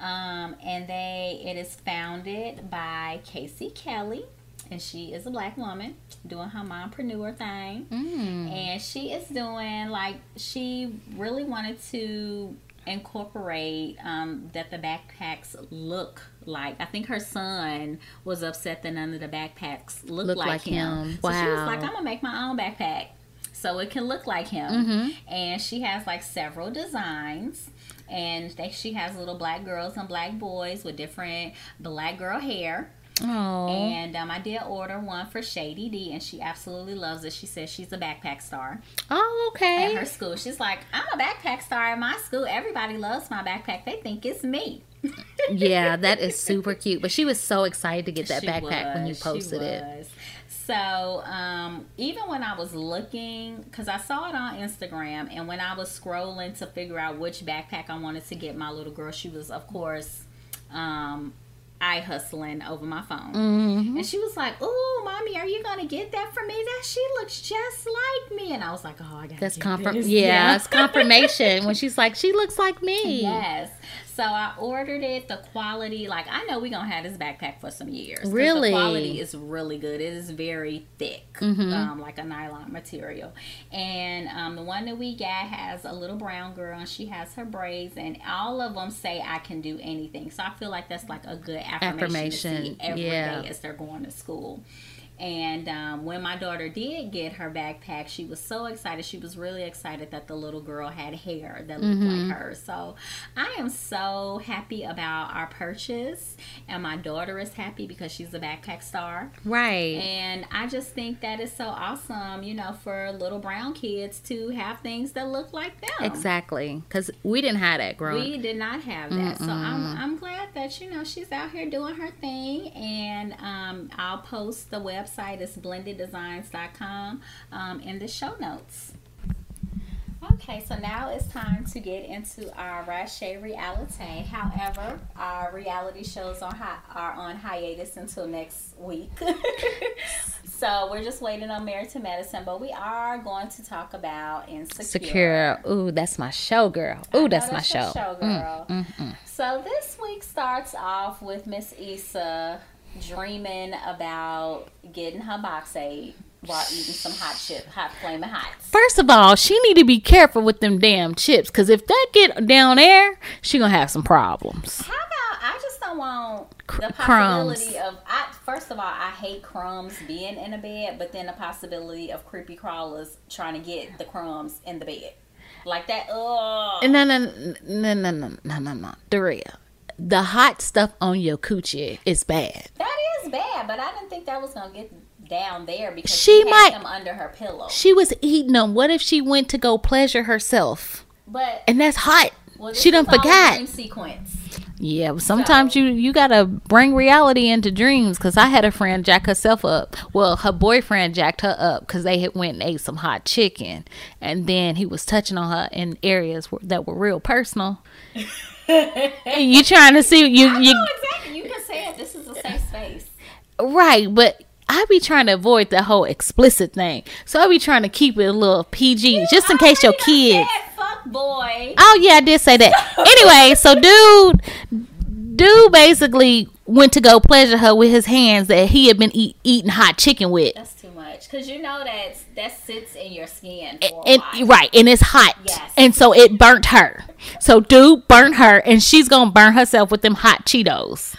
Um, and they it is founded by Casey Kelly. And she is a black woman doing her mompreneur thing. Mm. And she is doing like she really wanted to incorporate um, that the backpacks look like. I think her son was upset that none of the backpacks looked Look like, like him. him. So she was like, I'm gonna make my own backpack so it can look like him. Mhm. And she has like several designs. And they, she has little black girls and black boys with different black girl hair. Oh. And um, I did order one for Shady D, and she absolutely loves it. She says she's a backpack star Oh, okay. at her school. She's like, I'm a backpack star at my school. Everybody loves my backpack. They think it's me. <laughs> yeah, that is super cute. But she was so excited to get that She backpack when you posted it. So, um, even when I was looking, because I saw it on Instagram, and when I was scrolling to figure out which backpack I wanted to get my little girl, she was, of course, um, eye hustling over my phone. hmm And she was like, "Oh, mommy, are you gonna get that for me? That she looks just like me." And I was like, "Oh, I got That's get confirm. this." Yeah, <laughs> it's confirmation when she's like, she looks like me. Yes. So I ordered it. The quality, like I know we're gonna have this backpack for some years. Really? the quality is really good. It is very thick, Mhm. um, like a nylon material. And um, the one that we got has a little brown girl, and she has her braids, and all of them say I can do anything. So I feel like that's like a good affirmation, Affirmation, every day yeah. as they're going to school. And um, when my daughter did get her backpack, she was so excited. She was really excited that the little girl had hair that looked Mm-hmm. like her. So I am so happy about our purchase. And my daughter is happy because she's a backpack star. Right. And I just think that is so awesome, you know, for little brown kids to have things that look like them. Exactly. Because we didn't have that growing We did not have that, so I'm I'm glad that you know she's out here doing her thing, and um, I'll post the website. It's blendeddesigns.com um, in the show notes. Okay, so now it's time to get into our Rache reality. However, our reality shows are, hi- are on hiatus until next week. <laughs> so we're just waiting on Married to Medicine, but we are going to talk about Insecure. Secure. Ooh, that's my show, girl. Ooh, that's my that's your show. show, Mm, girl. mm, mm. So this week starts off with Miss Issa dreaming about getting her box aid while eating some hot chip, hot flaming hots. First of all, she need to be careful with them damn chips, cause if that get down there, she gonna have some problems. How about I just don't want the crumbs. possibility of I first of all I hate crumbs being in a bed, but then the possibility of creepy crawlers trying to get the crumbs in the bed. Like that, ugh. No, no, no, no, no, no, no, no, Daria. The hot stuff on your coochie is bad. That is bad, but I didn't think that was gonna get down there because She she, might- them under her pillow. She was eating them. What if she went to go pleasure herself? But And that's hot. well, she done is all a forgot. dream sequence. Yeah, sometimes you you gotta bring reality into dreams. Cause I had a friend jack herself up. Well, her boyfriend jacked her up because they had went and ate some hot chicken, and then he was touching on her in areas that were real personal. <laughs> You trying to see you you exactly. You can say it. This is a safe space. right, but. I be trying to avoid the whole explicit thing, so I be trying to keep it a little PG, just in case your kids. Fuck boy. Oh yeah, I did say that. anyway, so dude, dude basically went to go pleasure her with his hands that he had been eat, eating hot chicken with, That's too much because you know that that sits in your skin and, a and- while. right, and it's hot, Yes. and so it burnt her. So dude burnt her, and she's gonna burn herself with them hot Cheetos.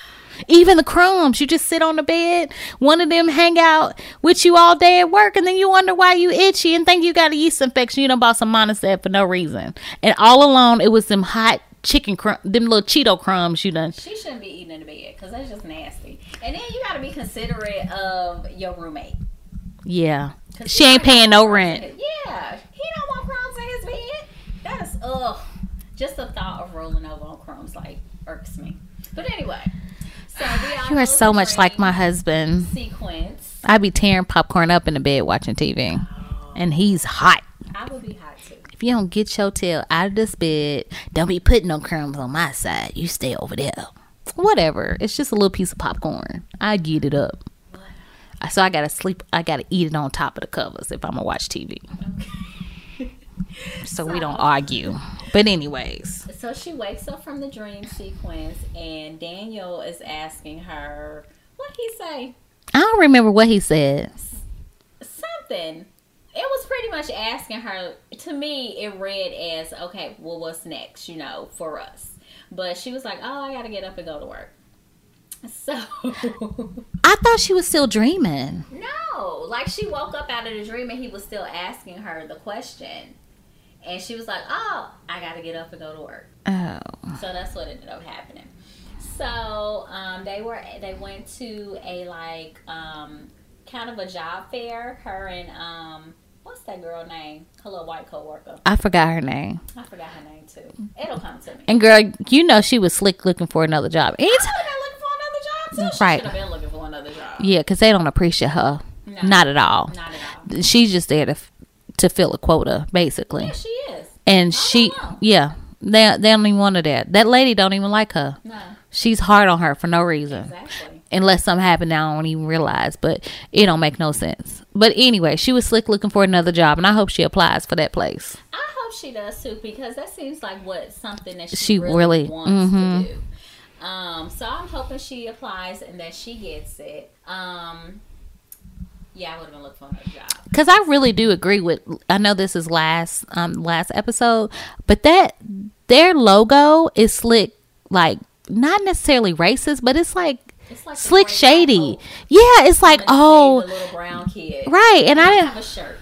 Even the crumbs, you just sit on the bed. One of them hang out with you all day at work, and then you wonder why you itchy and think you got a yeast infection. You done bought some Monistat for no reason, and all alone it was them hot chicken crumb, them little Cheeto crumbs you done. She shouldn't be eating in the bed because that's just nasty. And then you got to be considerate of your roommate. Yeah, she ain't paying no rent. his- Yeah, he don't want crumbs in his bed. That's ugh. Just the thought of rolling over on crumbs like irks me. But anyway, so You are so much like my husband. sequence. I be tearing popcorn up in the bed watching TV, and he's hot. I would be hot. If you don't get your tail out of this bed, don't be putting no crumbs on my side. You stay over there. Whatever. It's just a little piece of popcorn. I get it up. So I gotta sleep. I gotta eat it on top of the covers if I'm gonna watch TV. Okay. So we don't argue. But anyways, So she wakes up from the dream sequence, and Daniel is asking her, "What he say? I don't remember what he said. Something." It was pretty much asking her. To me, it read as, "Okay, well, what's next?" You know, for us. But she was like, "Oh, I gotta get up and go to work." So <laughs> I thought she was still dreaming. no, like she woke up out of the dream, and he was still asking her the question, and she was like, "Oh, I gotta get up and go to work." Oh, So that's what ended up happening. So um, they were they went to a like um, kind of a job fair. Her and um, what's that girl name? Her little white coworker. I forgot her name. I forgot her name too. It'll come to me. And girl, you know she was slick looking for another job. I Anytime, been looking for another job too. She Right. should have been looking for another job. yeah, because they don't appreciate her. No, Not at all. not at all. She's just there to to fill a quota, basically. Yeah, she is. And she, know. yeah, they they don't even want her there. That lady don't even like her. No, She's hard on her for no reason. exactly. Unless something happened, I don't even realize. But it don't make no sense. But anyway, she was slick looking for another job, and I hope she applies for that place. I hope she does too because that seems like what something that she, She really, really- wants mhm. to do. Um, so I'm hoping she applies and that she gets it. Um, yeah, I would have been looking for another job. Because I really do agree with. I know this is last um last episode, but that their logo is slick, like not necessarily racist, but it's like It's like slick shady. Yeah, it's like oh little brown kid. right, and I I didn't. have a shirt,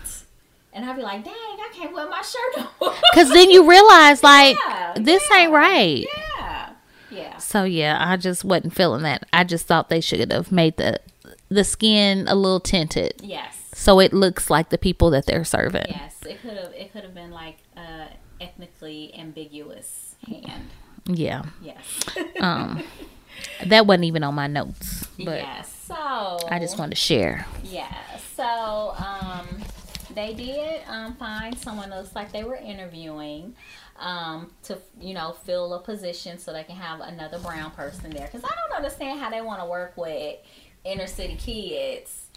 and I'd be like, dang, I can't wear my shirt on. Because then you realize <laughs> like Yeah, this yeah, ain't right. Yeah, yeah. So yeah, I just wasn't feeling that. I just thought they should have made the the skin a little tinted Yes. so it looks like the people that they're serving. Yes, it could have. It could have been like uh, ethnically ambiguous hand. Yeah. Yes. Um <laughs> that wasn't even on my notes, but yes. So I just wanted to share. Yeah. So um, they did um, find someone looks like they were interviewing um, to you know fill a position so they can have another brown person there. Because I don't understand how they want to work with inner city kids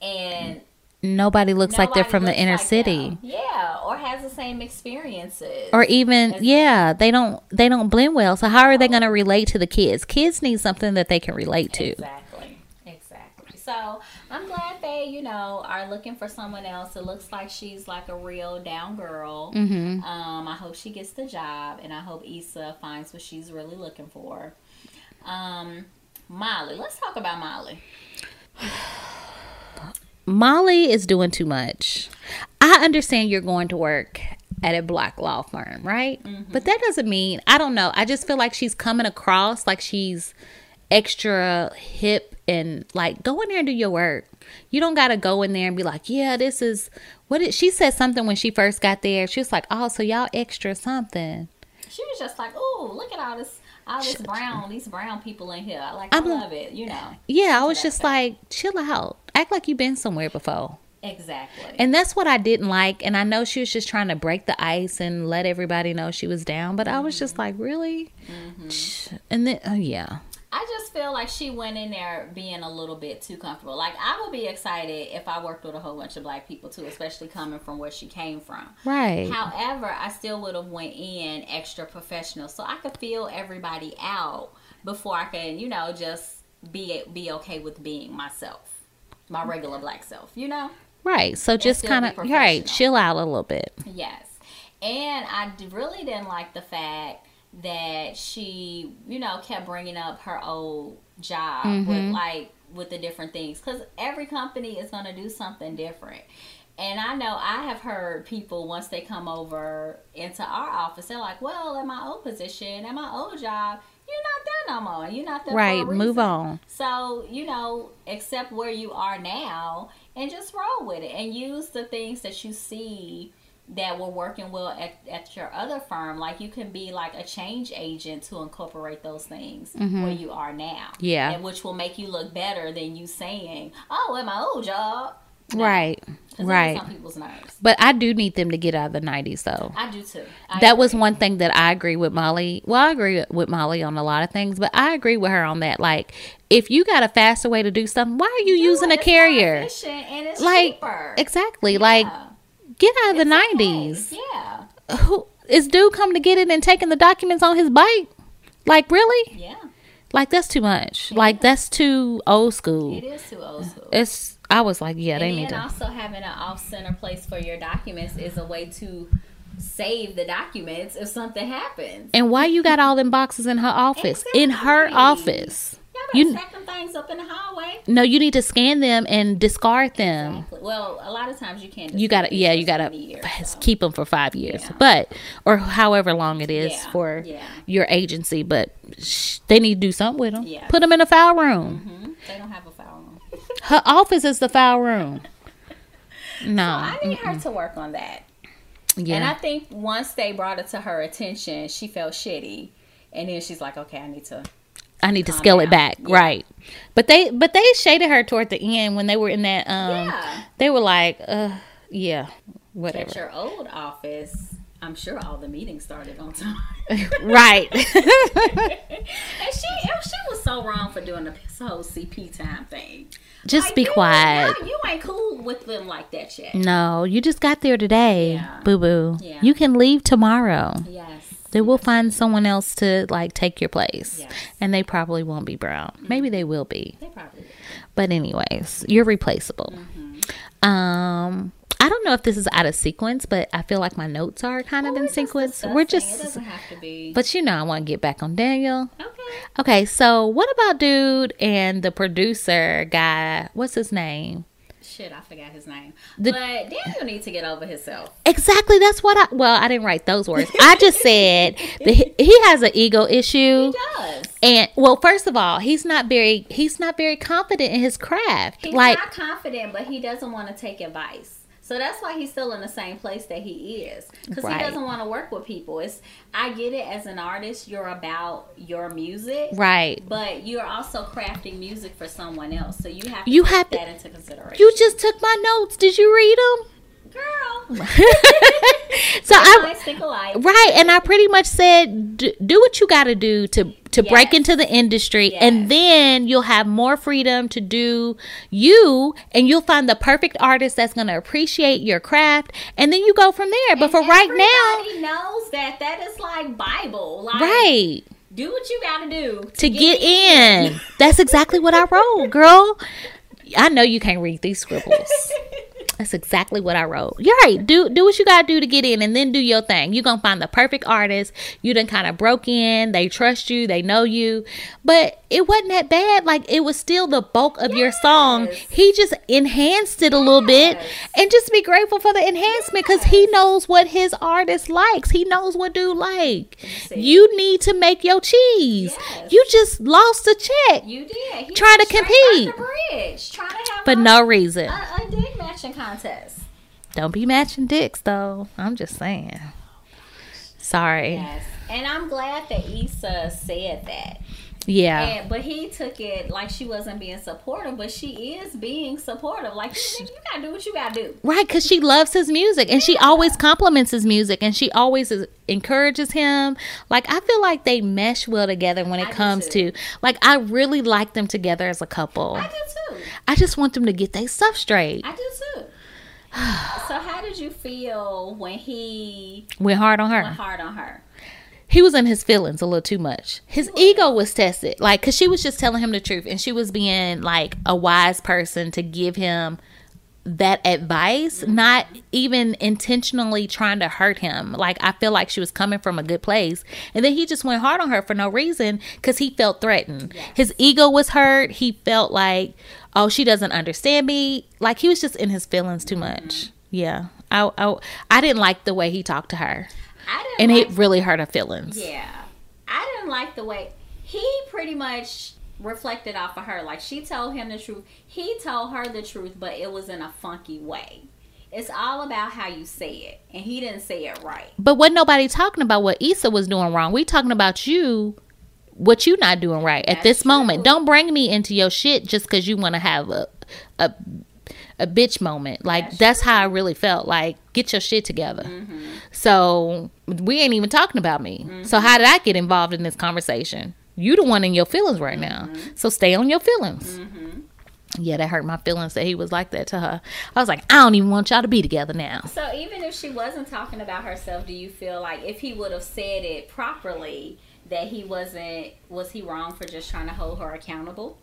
and Nobody looks like they're from the inner like city. them. Yeah, or has the same experiences. Or even yeah, they don't they don't blend well. So how are they going to relate to the kids? Kids need something that they can relate to. Exactly. Exactly. So I'm glad they, you know, are looking for someone else. It looks like she's like a real down girl. Mhm. Um, I hope she gets the job, and I hope Issa finds what she's really looking for. Um, Molly, let's talk about Molly. Molly is doing too much. I understand you're going to work at a black law firm, right? Mm-hmm. But that doesn't mean I don't know. I just feel like she's coming across like she's extra hip and like go in there and do your work. You don't got to go in there and be like, "Yeah, this is what did she said something when she first got there. She was like, "Oh, so y'all extra something." She was just like, "Oh, look at all this, all this brown, these brown people in here. I like, I I'm- love it. You know, Yeah, I was just like, "Chill out. Act like you've been somewhere before." exactly." And that's what I didn't like. And I know she was just trying to break the ice and let everybody know she was down. But I was just mm-hmm. like, really? Mm-hmm. And then, oh, yeah. I just feel like she went in there being a little bit too comfortable. Like I would be excited if I worked with a whole bunch of black people too, especially coming from where she came from. Right. However, I still would have went in extra professional, so I could feel everybody out before I can, you know, just be be okay with being myself, my regular black self. You know. right. So just kind of, right. Chill out a little bit. Yes. And I really didn't like the fact that she, you know, kept bringing up her old job Mm-hmm. with like with the different things because every company is going to do something different. And I know I have heard people once they come over into our office, they're like, "Well, at my old position, at my old job, you're not there no more. You're not there. Right. Move on. So, you know, accept where you are now and just roll with it and use the things that you see that were working well at, at your other firm. Like you can be like a change agent to incorporate those things where you are now. Mm-hmm. Yeah. And which will make you look better than you saying, oh, at my old job. No. Right. Right. gets on people's nerves. But I do need them to get out of the 90s, though. I do too. I that was one thing that I agree with Molly. Well, I agree with Molly on a lot of things, but I agree with her on that. Like, if you got a faster way to do something, why are you using a carrier? efficient and it's Like, cheaper. exactly. Like, Yeah. Get out of the It's okay. 90s. Yeah. Who is dude coming to get it and taking the documents on his bike? Like, really? Yeah. Like, that's too much. Like, that's too old school. It is too old school. It's, I was like, yeah, they and need then to. also having an off center place for your documents is a way to save the documents if something happens. And why you got all them boxes in her office? In her office. You- stack them things up in the hallway. No, you need to scan them and discard them. Exactly. Well, a lot of times you can't. You gotta, yeah, you gotta Years, so. keep them for five years, Yeah. but or however long it is Yeah, for yeah. your agency. But sh- they need to do something with them. Yes. Put them in a file room. Mhm. They don't have a file room. <laughs> Her office is the file room. <laughs> No, I need her to work on that. yeah, And I think once they brought it to her attention, she felt shitty. And then she's like, okay, I need to. I need to scale it back, Yeah. right? But they, but they shaded her toward the end when they were in that. Um, Yeah. they were like, uh, yeah, whatever. At your old office, I'm sure all the meetings started on time. <laughs> right? <laughs> and she she was so wrong for doing the whole CP time thing. Just Like, be you- quiet. You, you ain't cool with them like that yet. No, you just got there today, Yeah. boo boo. Yeah. You can leave tomorrow. Yes. They will find someone else to like take your place. Yes. And they probably won't be brown. Maybe they will be. They probably will. But anyways, you're replaceable. Mm-hmm. Um I don't know if this is out of sequence, but I feel like my notes are kind of We're in sequence. We're just doesn't have to be. but you know I want to get back on Daniel. okay. Okay, so what about dude and the producer guy? What's his name? Shit, I forgot his name. The- but Daniel needs to get over himself. Exactly, that's what I well, I didn't write those words. I just <laughs> said that he, he has an ego issue. He does. And well, first of all, he's not very he's not very confident in his craft. He's like not confident, but he doesn't want to take advice. So that's why he's still in the same place that he is, because Right. he doesn't want to work with people. It's I get it as an artist, you're about your music, right. but you're also crafting music for someone else. So you have to You take have to- that into consideration. You just took my notes. Did you read them? Girl, <laughs> so I I think alike. right, and I pretty much said do, do what you got to do to to break into the industry, Yes. and then you'll have more freedom to do you, and you'll find the perfect artist that's going to appreciate your craft, and then you go from there. But And for right now, everybody knows that that is like Bible. Like, right. do what you got to do to get in. That's exactly what I wrote, girl. I know you can't read these scribbles. <laughs> That's exactly what I wrote. You're right. Do do what you gotta do to get in, and then do your thing. You're gonna find the perfect artist. You done kind of broke in. They trust you. They know you. But it wasn't that bad. Like it was still the bulk of your song. He just enhanced it a little bit, and just be grateful for the enhancement because he knows what his artist likes. He knows what dude like. You need to make your cheese. Yes. You just lost a check You did. He Try to compete. bridge, to have for no reason. a, a matching contest. Don't be matching dicks though. I'm just saying. Sorry. Yes, and I'm glad that Issa said that. Yeah. And, but he took it like she wasn't being supportive, but she is being supportive. Like you, gotta do what you gotta do. Right, because she loves his music and she always compliments his music and she always is, encourages him. Like, I feel like they mesh well together when it I comes to, like, I really like them together as a couple. I do too. I just want them to get their stuff straight. I do. <sighs> so how did you feel when he Went hard on her. went hard on her? he was in his feelings a little too much. His ego was tested, like, cause she was just telling him the truth, and she was being like a wise person to give him that advice, mm-hmm. not even intentionally trying to hurt him. Like I feel like she was coming from a good place, and then he just went hard on her for no reason because he felt threatened. Yes. His ego was hurt. He felt like, oh, she doesn't understand me. Like he was just in his feelings too much. Yeah, I I, I didn't like the way he talked to her, I didn't and like, it really hurt her feelings. Yeah. I didn't like the way he pretty much reflected off of her. Like she told him the truth. He told her the truth, but it was in a funky way. It's all about how you say it. And he didn't say it right. But wasn't nobody talking about what Issa was doing wrong. We talking about you, what you not doing right at That's this moment. true. Don't bring me into your shit just because you want to have a a a bitch moment. Like that's, That's how I really felt. Like get your shit together. Mm-hmm. So we ain't even talking about me. So how did I get involved in this conversation? You the one in your feelings right now. Mm-hmm. So stay on your feelings. Yeah, that hurt my feelings that he was like that to her. I was like, I don't even want y'all to be together now. So even if she wasn't talking about herself, do you feel like if he would have said it properly that he wasn't was he wrong for just trying to hold her accountable?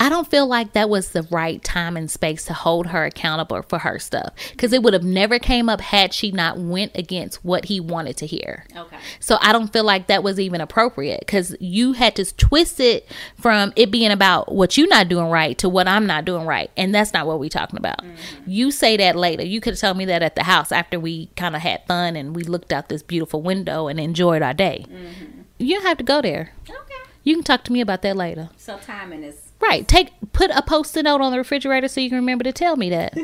I don't feel like that was the right time and space to hold her accountable for her stuff because it would have never came up had she not went against what he wanted to hear. Okay. So I don't feel like that was even appropriate because you had to twist it from it being about what you're not doing right to what I'm not doing right, and that's not what we're talking about. Mm-hmm. You say that later. You could have told me that at the house after we kind of had fun and we looked out this beautiful window and enjoyed our day. Mm-hmm. You don't have to go there. Okay. You can talk to me about that later. So timing is Right. Take put a post-it note on the refrigerator so you can remember to tell me that.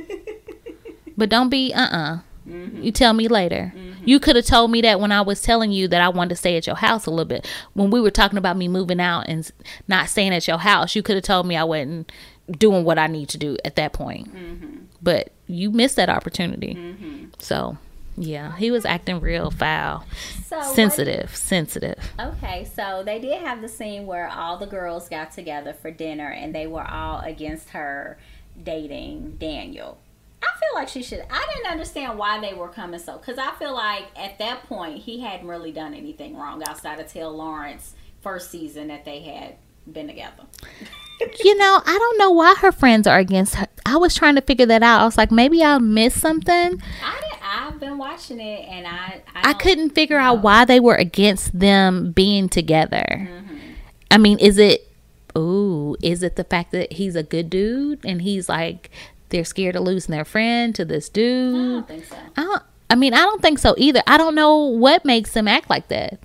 <laughs> but don't be uh uh You tell me later. You could have told me that when I was telling you that I wanted to stay at your house a little bit. When we were talking about me moving out and not staying at your house, you could have told me I wasn't doing what I need to do at that point. But you missed that opportunity. So, yeah, he was acting real foul, so what- sensitive, sensitive. Okay, so they did have the scene where all the girls got together for dinner and they were all against her dating Daniel. I feel like she should. I didn't understand why they were coming so because I feel like at that point he hadn't really done anything wrong outside of tell Lawrence first season that they had been together. <laughs> you know, I don't know why her friends are against her. I was trying to figure that out. I was like, maybe I missed something. I I've been watching it and I I, I couldn't figure out why they were against them being together. Mm-hmm. I mean, is it, ooh, is it the fact that he's a good dude and he's like, they're scared of losing their friend to this I dude? don't think so. I don't. I mean, I don't think so either. I don't know what makes them act like that.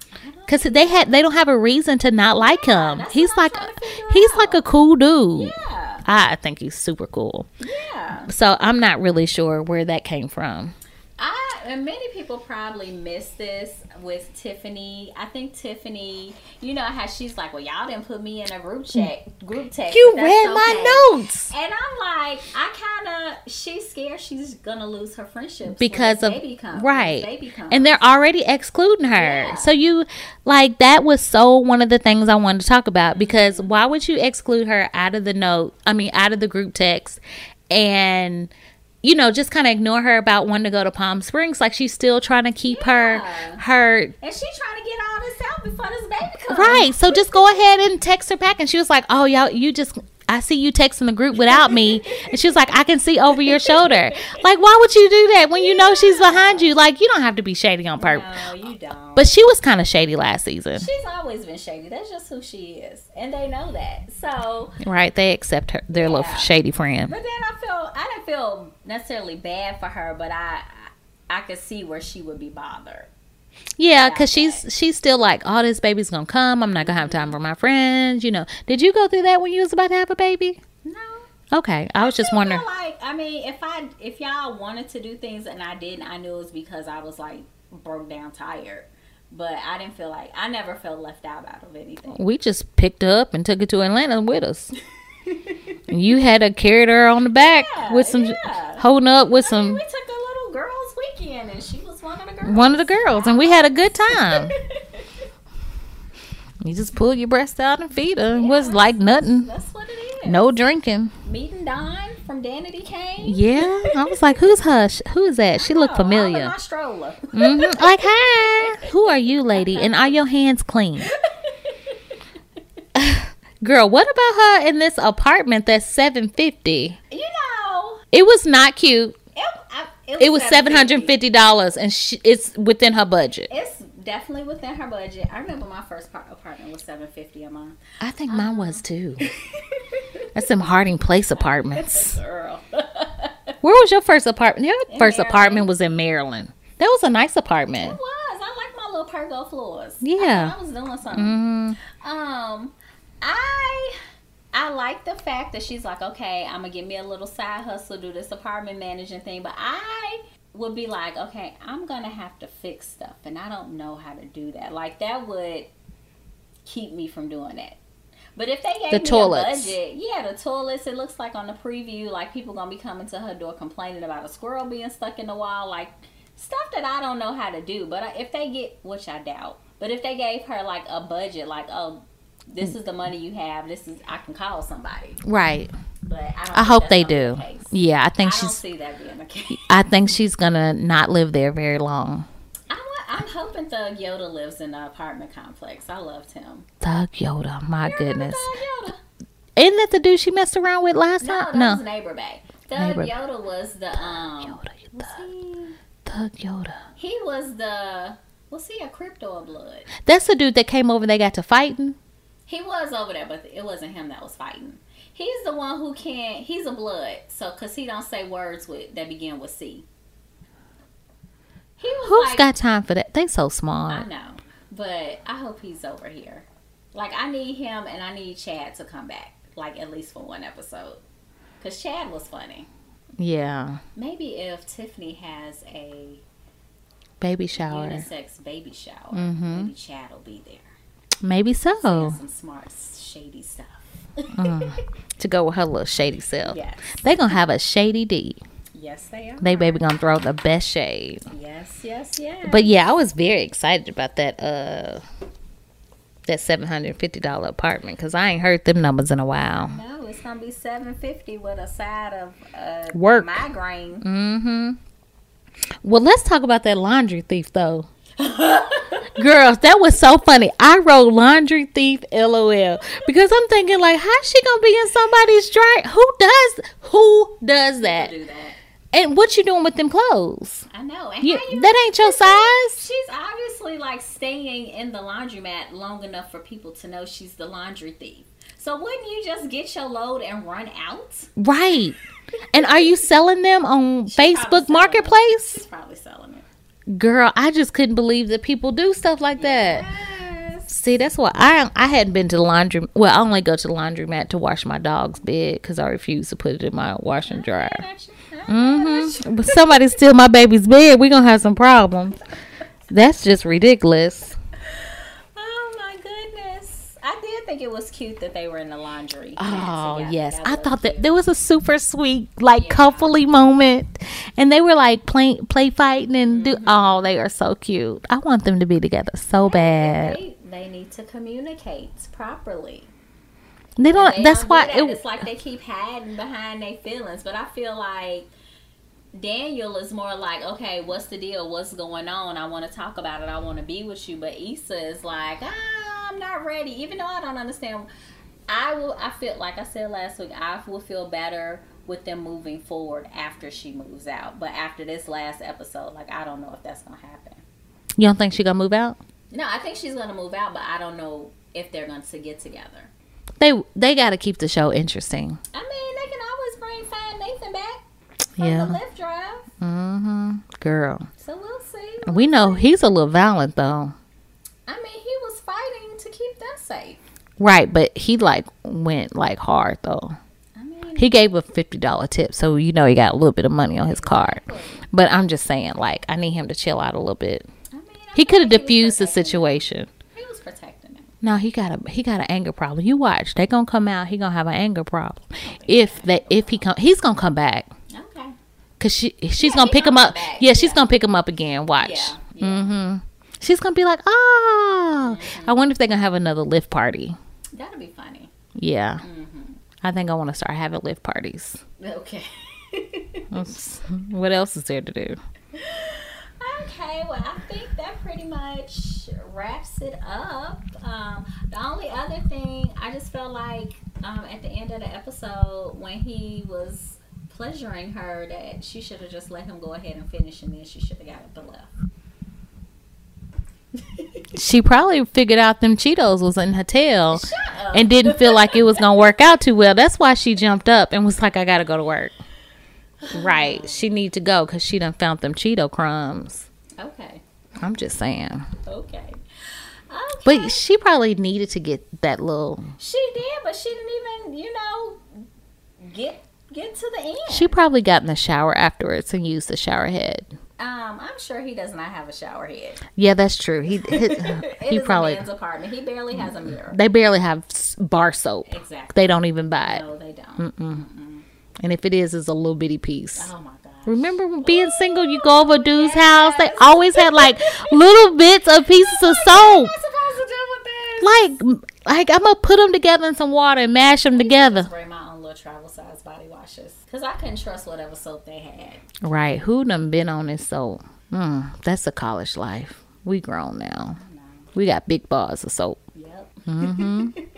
Cause they had, they don't have a reason to not like Yeah, him. He's like, trying to figure he's out. like a cool dude. Yeah, I think he's super cool. yeah. So I'm not really sure where that came from. And many people probably missed this with Tiffany. I think Tiffany, you know how she's like, "Well, y'all didn't put me in a group chat, group text." You read okay." my notes And I'm like, I kind of, she's scared she's gonna lose her friendship because of comes, right, baby comes. and they're already excluding her. Yeah. So you like that was so one of the things I wanted to talk about mm-hmm. because why would you exclude her out of the note? I mean, out of the group text, and you know just kind of ignore her about wanting to go to Palm Springs. Like she's still trying to keep her Yeah. her and she's trying to get all this out before this baby comes. Right. So just go ahead and text her back. And she was like, Oh, y'all, you just, I see you texting the group without me. And she was like, I can see over your shoulder. Like, why would you do that when you know she's behind you? Like, you don't have to be shady on purpose. No, you don't. But she was kind of shady last season. she's always been shady. That's just who she is, and they know that. So Right. They accept her, their little Yeah. shady friend. But then I feel I didn't feel necessarily bad for her, but I I could see where she would be bothered. Yeah, because she's she's still like, oh, this baby's gonna come. I'm not gonna have time mm-hmm. for my friends. You know, did you go through that when you was about to have a baby? No, Okay, I was just wondering. like I mean, if I if y'all wanted to do things and I didn't, I knew it was because I was like broke down, tired. But I didn't feel like I never felt left out out of anything. We just picked her up and took her to Atlanta with us. <laughs> You had her carried her on the back Yeah, with some yeah. holding up with I mean, some we took a little girls' weekend, and she was one of the girls. one of the girls, and we had a good time. <laughs> You just pull your breast out and feed her. It was like nothing. That's what it is. No drinking. Meet and dine from Danity Kane. Yeah, I was like, "Who's Hush? Who is that?" She looked Oh, familiar. my stroller. hmm <laughs> Like, hi, who are you, lady? And are your hands clean? <laughs> Girl, what about her in this apartment that's seven fifty? You know, It was not cute. It, I, It was seven hundred and fifty dollars, and she, it's within her budget. It's definitely within her budget. I remember my first par- apartment was seven fifty a month. I think mine was too. <laughs> That's some Harding Place apartments. <laughs> Girl. <laughs> Where was your first apartment? Your In first Maryland. apartment was in Maryland. That was a nice apartment. It was. I like my little pergo floors. Yeah. I, I was doing something. Mm, Um, I I like the fact that she's like, okay, I'm gonna give me a little side hustle, do this apartment managing thing, but I would be like, okay, I'm gonna have to fix stuff, and I don't know how to do that. Like that would keep me from doing that. But if they gave The me toilets. a budget, yeah, the toilets. It looks like on the preview, like people gonna be coming to her door complaining about a squirrel being stuck in the wall, like stuff that I don't know how to do. But if they get, which I doubt, but if they gave her like a budget, like oh, this mm. is the money you have, this is I can call somebody. right. But I, don't I hope they do. the. Yeah, I I think don't she's. see that being the case. I think she's gonna not live there very long. I I'm hoping Thug Yoda lives in the apartment complex. I loved him. Thug Yoda, my You goodness. Thug Yoda? Isn't that the dude she messed around with last No, time? that No. was Neighbor Bay. Thug Neighbor- Yoda was the um. Yoda, thug, he? thug Yoda. He was the. Was he a crypto of blood? That's the dude that came over. They got to fighting. He was over there, but it wasn't him that was fighting. He's the one who can't. He's a blood, so because he don't say words with that begin with C. He was Who's like, got time for that? They so small. I know, but I hope he's over here. Like I need him, and I need Chad to come back, like at least for one episode, because Chad was funny. Yeah. Maybe if Tiffany has a Baby shower. unisex baby shower, Mhm. maybe Chad will be there. Maybe so. some smart, shady stuff. Mm. To go with her little shady self. yes, They gonna have a shady D. yes, they are. They baby gonna throw the best shade. Yes, yes, yes. But yeah, I was very excited about that uh that seven hundred and fifty dollar apartment because I ain't heard them numbers in a while. no, it's gonna be seven fifty with a side of uh, Work. migraine. Mm-hmm. Well, let's talk about that laundry thief though. <laughs> Girls, that was so funny. I wrote laundry thief LOL because I'm thinking like, how's she gonna be in somebody's dry? Who does who does that? Do that. And what you doing with them clothes? I know. And You, you that ain't your size. She's obviously like staying in the laundromat long enough for people to know she's the laundry thief. So wouldn't you just get your load and run out? Right. And are you selling them on She Facebook selling them. Marketplace? She's probably selling it. Girl, I just couldn't believe that people do stuff like that. Yes. See, that's why I I hadn't been to the laundry. Well, I only go to the laundromat to wash my dog's bed because I refuse to put it in my wash and dryer. Mm-hmm. But somebody steal my baby's bed, we gonna have some problems. That's just ridiculous. Oh my goodness! I did think it was cute that they were in the laundry. Oh yes, I thought that there was a super sweet, like Yeah. coupley moment, and they were like play play fighting and do. Mm-hmm. Oh, they are so cute. I want them to be together so bad. They, they need to communicate properly. They don't. They that's don't do why that. it, it's like they keep hiding behind their feelings. But I feel like Daniel is more like, okay, what's the deal? What's going on? I want to talk about it. I want to be with you. But Issa is like, ah, I'm not ready. Even though I don't understand, I will. I feel like I said last week. I will feel better with them moving forward after she moves out. But after this last episode, like I don't know if that's gonna happen. you don't think she gonna move out? No, I think she's gonna move out, but I don't know if they're going to get together. They they got to keep the show interesting. I mean, they can always bring Find Nathan back Yeah. the Lyft drive. Mm-hmm. Girl, So we'll see. we know he's a little violent though. I mean, he was fighting to keep them safe. Right, but he like went like hard though. I mean, He gave a fifty dollar tip, so you know he got a little bit of money on his card. But I'm just saying, like, I need him to chill out a little bit. I mean, I He could have diffused the situation. He was protecting them. No, he got a he got an anger problem. You watch, they gonna come out. He gonna have an anger problem. If that if he come, he's gonna come back. Because she she's Yeah, gonna pick him up. back. Yeah, she's Yeah. gonna pick him up again. Watch. Yeah. Mm-hmm. She's gonna be like, oh. Mm-hmm. I wonder if they're gonna have another Lyft party. That'll be funny. Yeah, Mm-hmm. I think I want to start having Lyft parties. Okay. <laughs> What else is there to do? Okay, well, I think that pretty much wraps it up. Um, the only other thing, I just felt like um, at the end of the episode when he was pleasuring her that she should have just let him go ahead and finish, and then she should have got up and left. <laughs> She probably figured out them Cheetos was in her tail Shut up. and didn't feel like it was gonna work out too well. That's why she jumped up and was like, "I gotta go to work." Right, <sighs> she need to go because she done found them Cheeto crumbs. okay, I'm just saying, okay, okay. but she probably needed to get that little. she did, but she didn't even, you know, get get to the end. She probably got in the shower afterwards and used the shower head. um, I'm sure he does not have a shower head. Yeah, that's true. He <laughs> he, It he probably man's apartment. He barely has a mirror. they barely have bar soap. Exactly. They don't even buy it, No, they don't. and if it is, it's a little bitty piece. Oh my god. Remember when being single, you go over a dude's house, they always had like <laughs> little bits of pieces of soap. What am supposed to do with this? Like, like I'm gonna put them together in some water and mash them together. Spray my own little travel size body washes because I couldn't trust whatever soap they had. Right? Who done been on this soap? Mm, that's a college life. We grown now. We got big bars of soap. Yep. <laughs>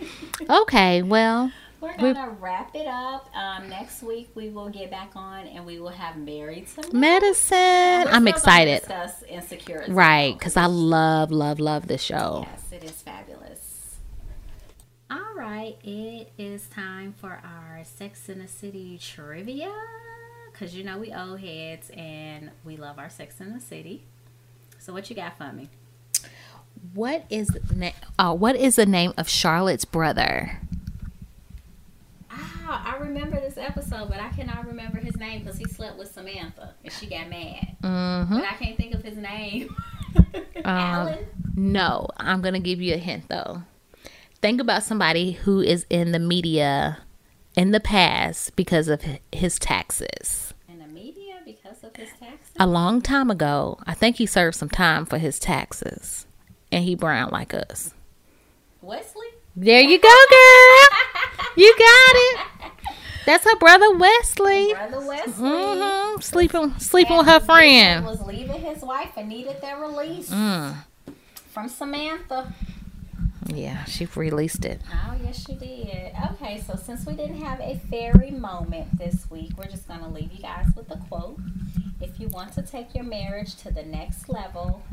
Okay, well, We're gonna wrap it up. Um, next week we will get back on and we will have married to Medicine. I'm excited. Discuss insecure. Right, because I love, love, love this show. Yes, it is fabulous. All right, it is time for our Sex in the City trivia. Because you know we old heads and we love our Sex in the City. So what you got for me? What is the na- uh, what is the name of Charlotte's brother? Ah, I remember this episode, but I cannot remember his name because he slept with Samantha and she got mad. Mm-hmm. But I can't think of his name. <laughs> Um, Alan. No, I'm gonna give you a hint though. Think about somebody who is in the media in the past because of his taxes. In the media because of his taxes. A long time ago, I think he served some time for his taxes, and he brown like us. Wesley. There you go, girl. <laughs> You got it. That's her brother Wesley. Brother Wesley. Mm-hmm. Sleeping, sleeping with her friend. Was leaving his wife and needed their release Mm. from Samantha. Yeah, she released it. Oh, yes, she did. Okay, so since we didn't have a fairy moment this week, we're just going to leave you guys with a quote. If you want to take your marriage to the next level,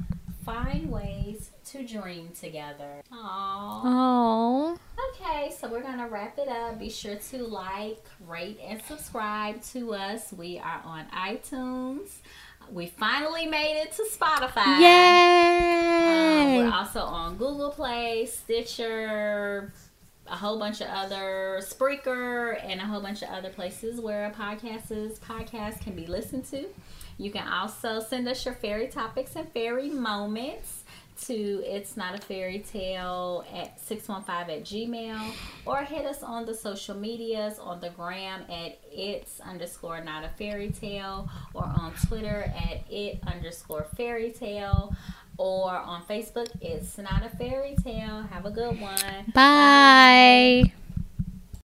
find ways to dream together. Aww. Oh, Okay, so we're going to wrap it up. Be sure to like, rate, and subscribe to us. We are on iTunes. We finally made it to Spotify. Um, yay! we're also on Google Play, Stitcher, a whole bunch of other Spreaker, and a whole bunch of other places where podcasts podcasts can be listened to. You can also send us your fairy topics and fairy moments to it's not a fairy tale at 615 at gmail or hit us on the social medias on the gram at it's underscore not a fairy tale or on twitter at it underscore fairy tale or on facebook it's not a fairy tale have a good one Bye.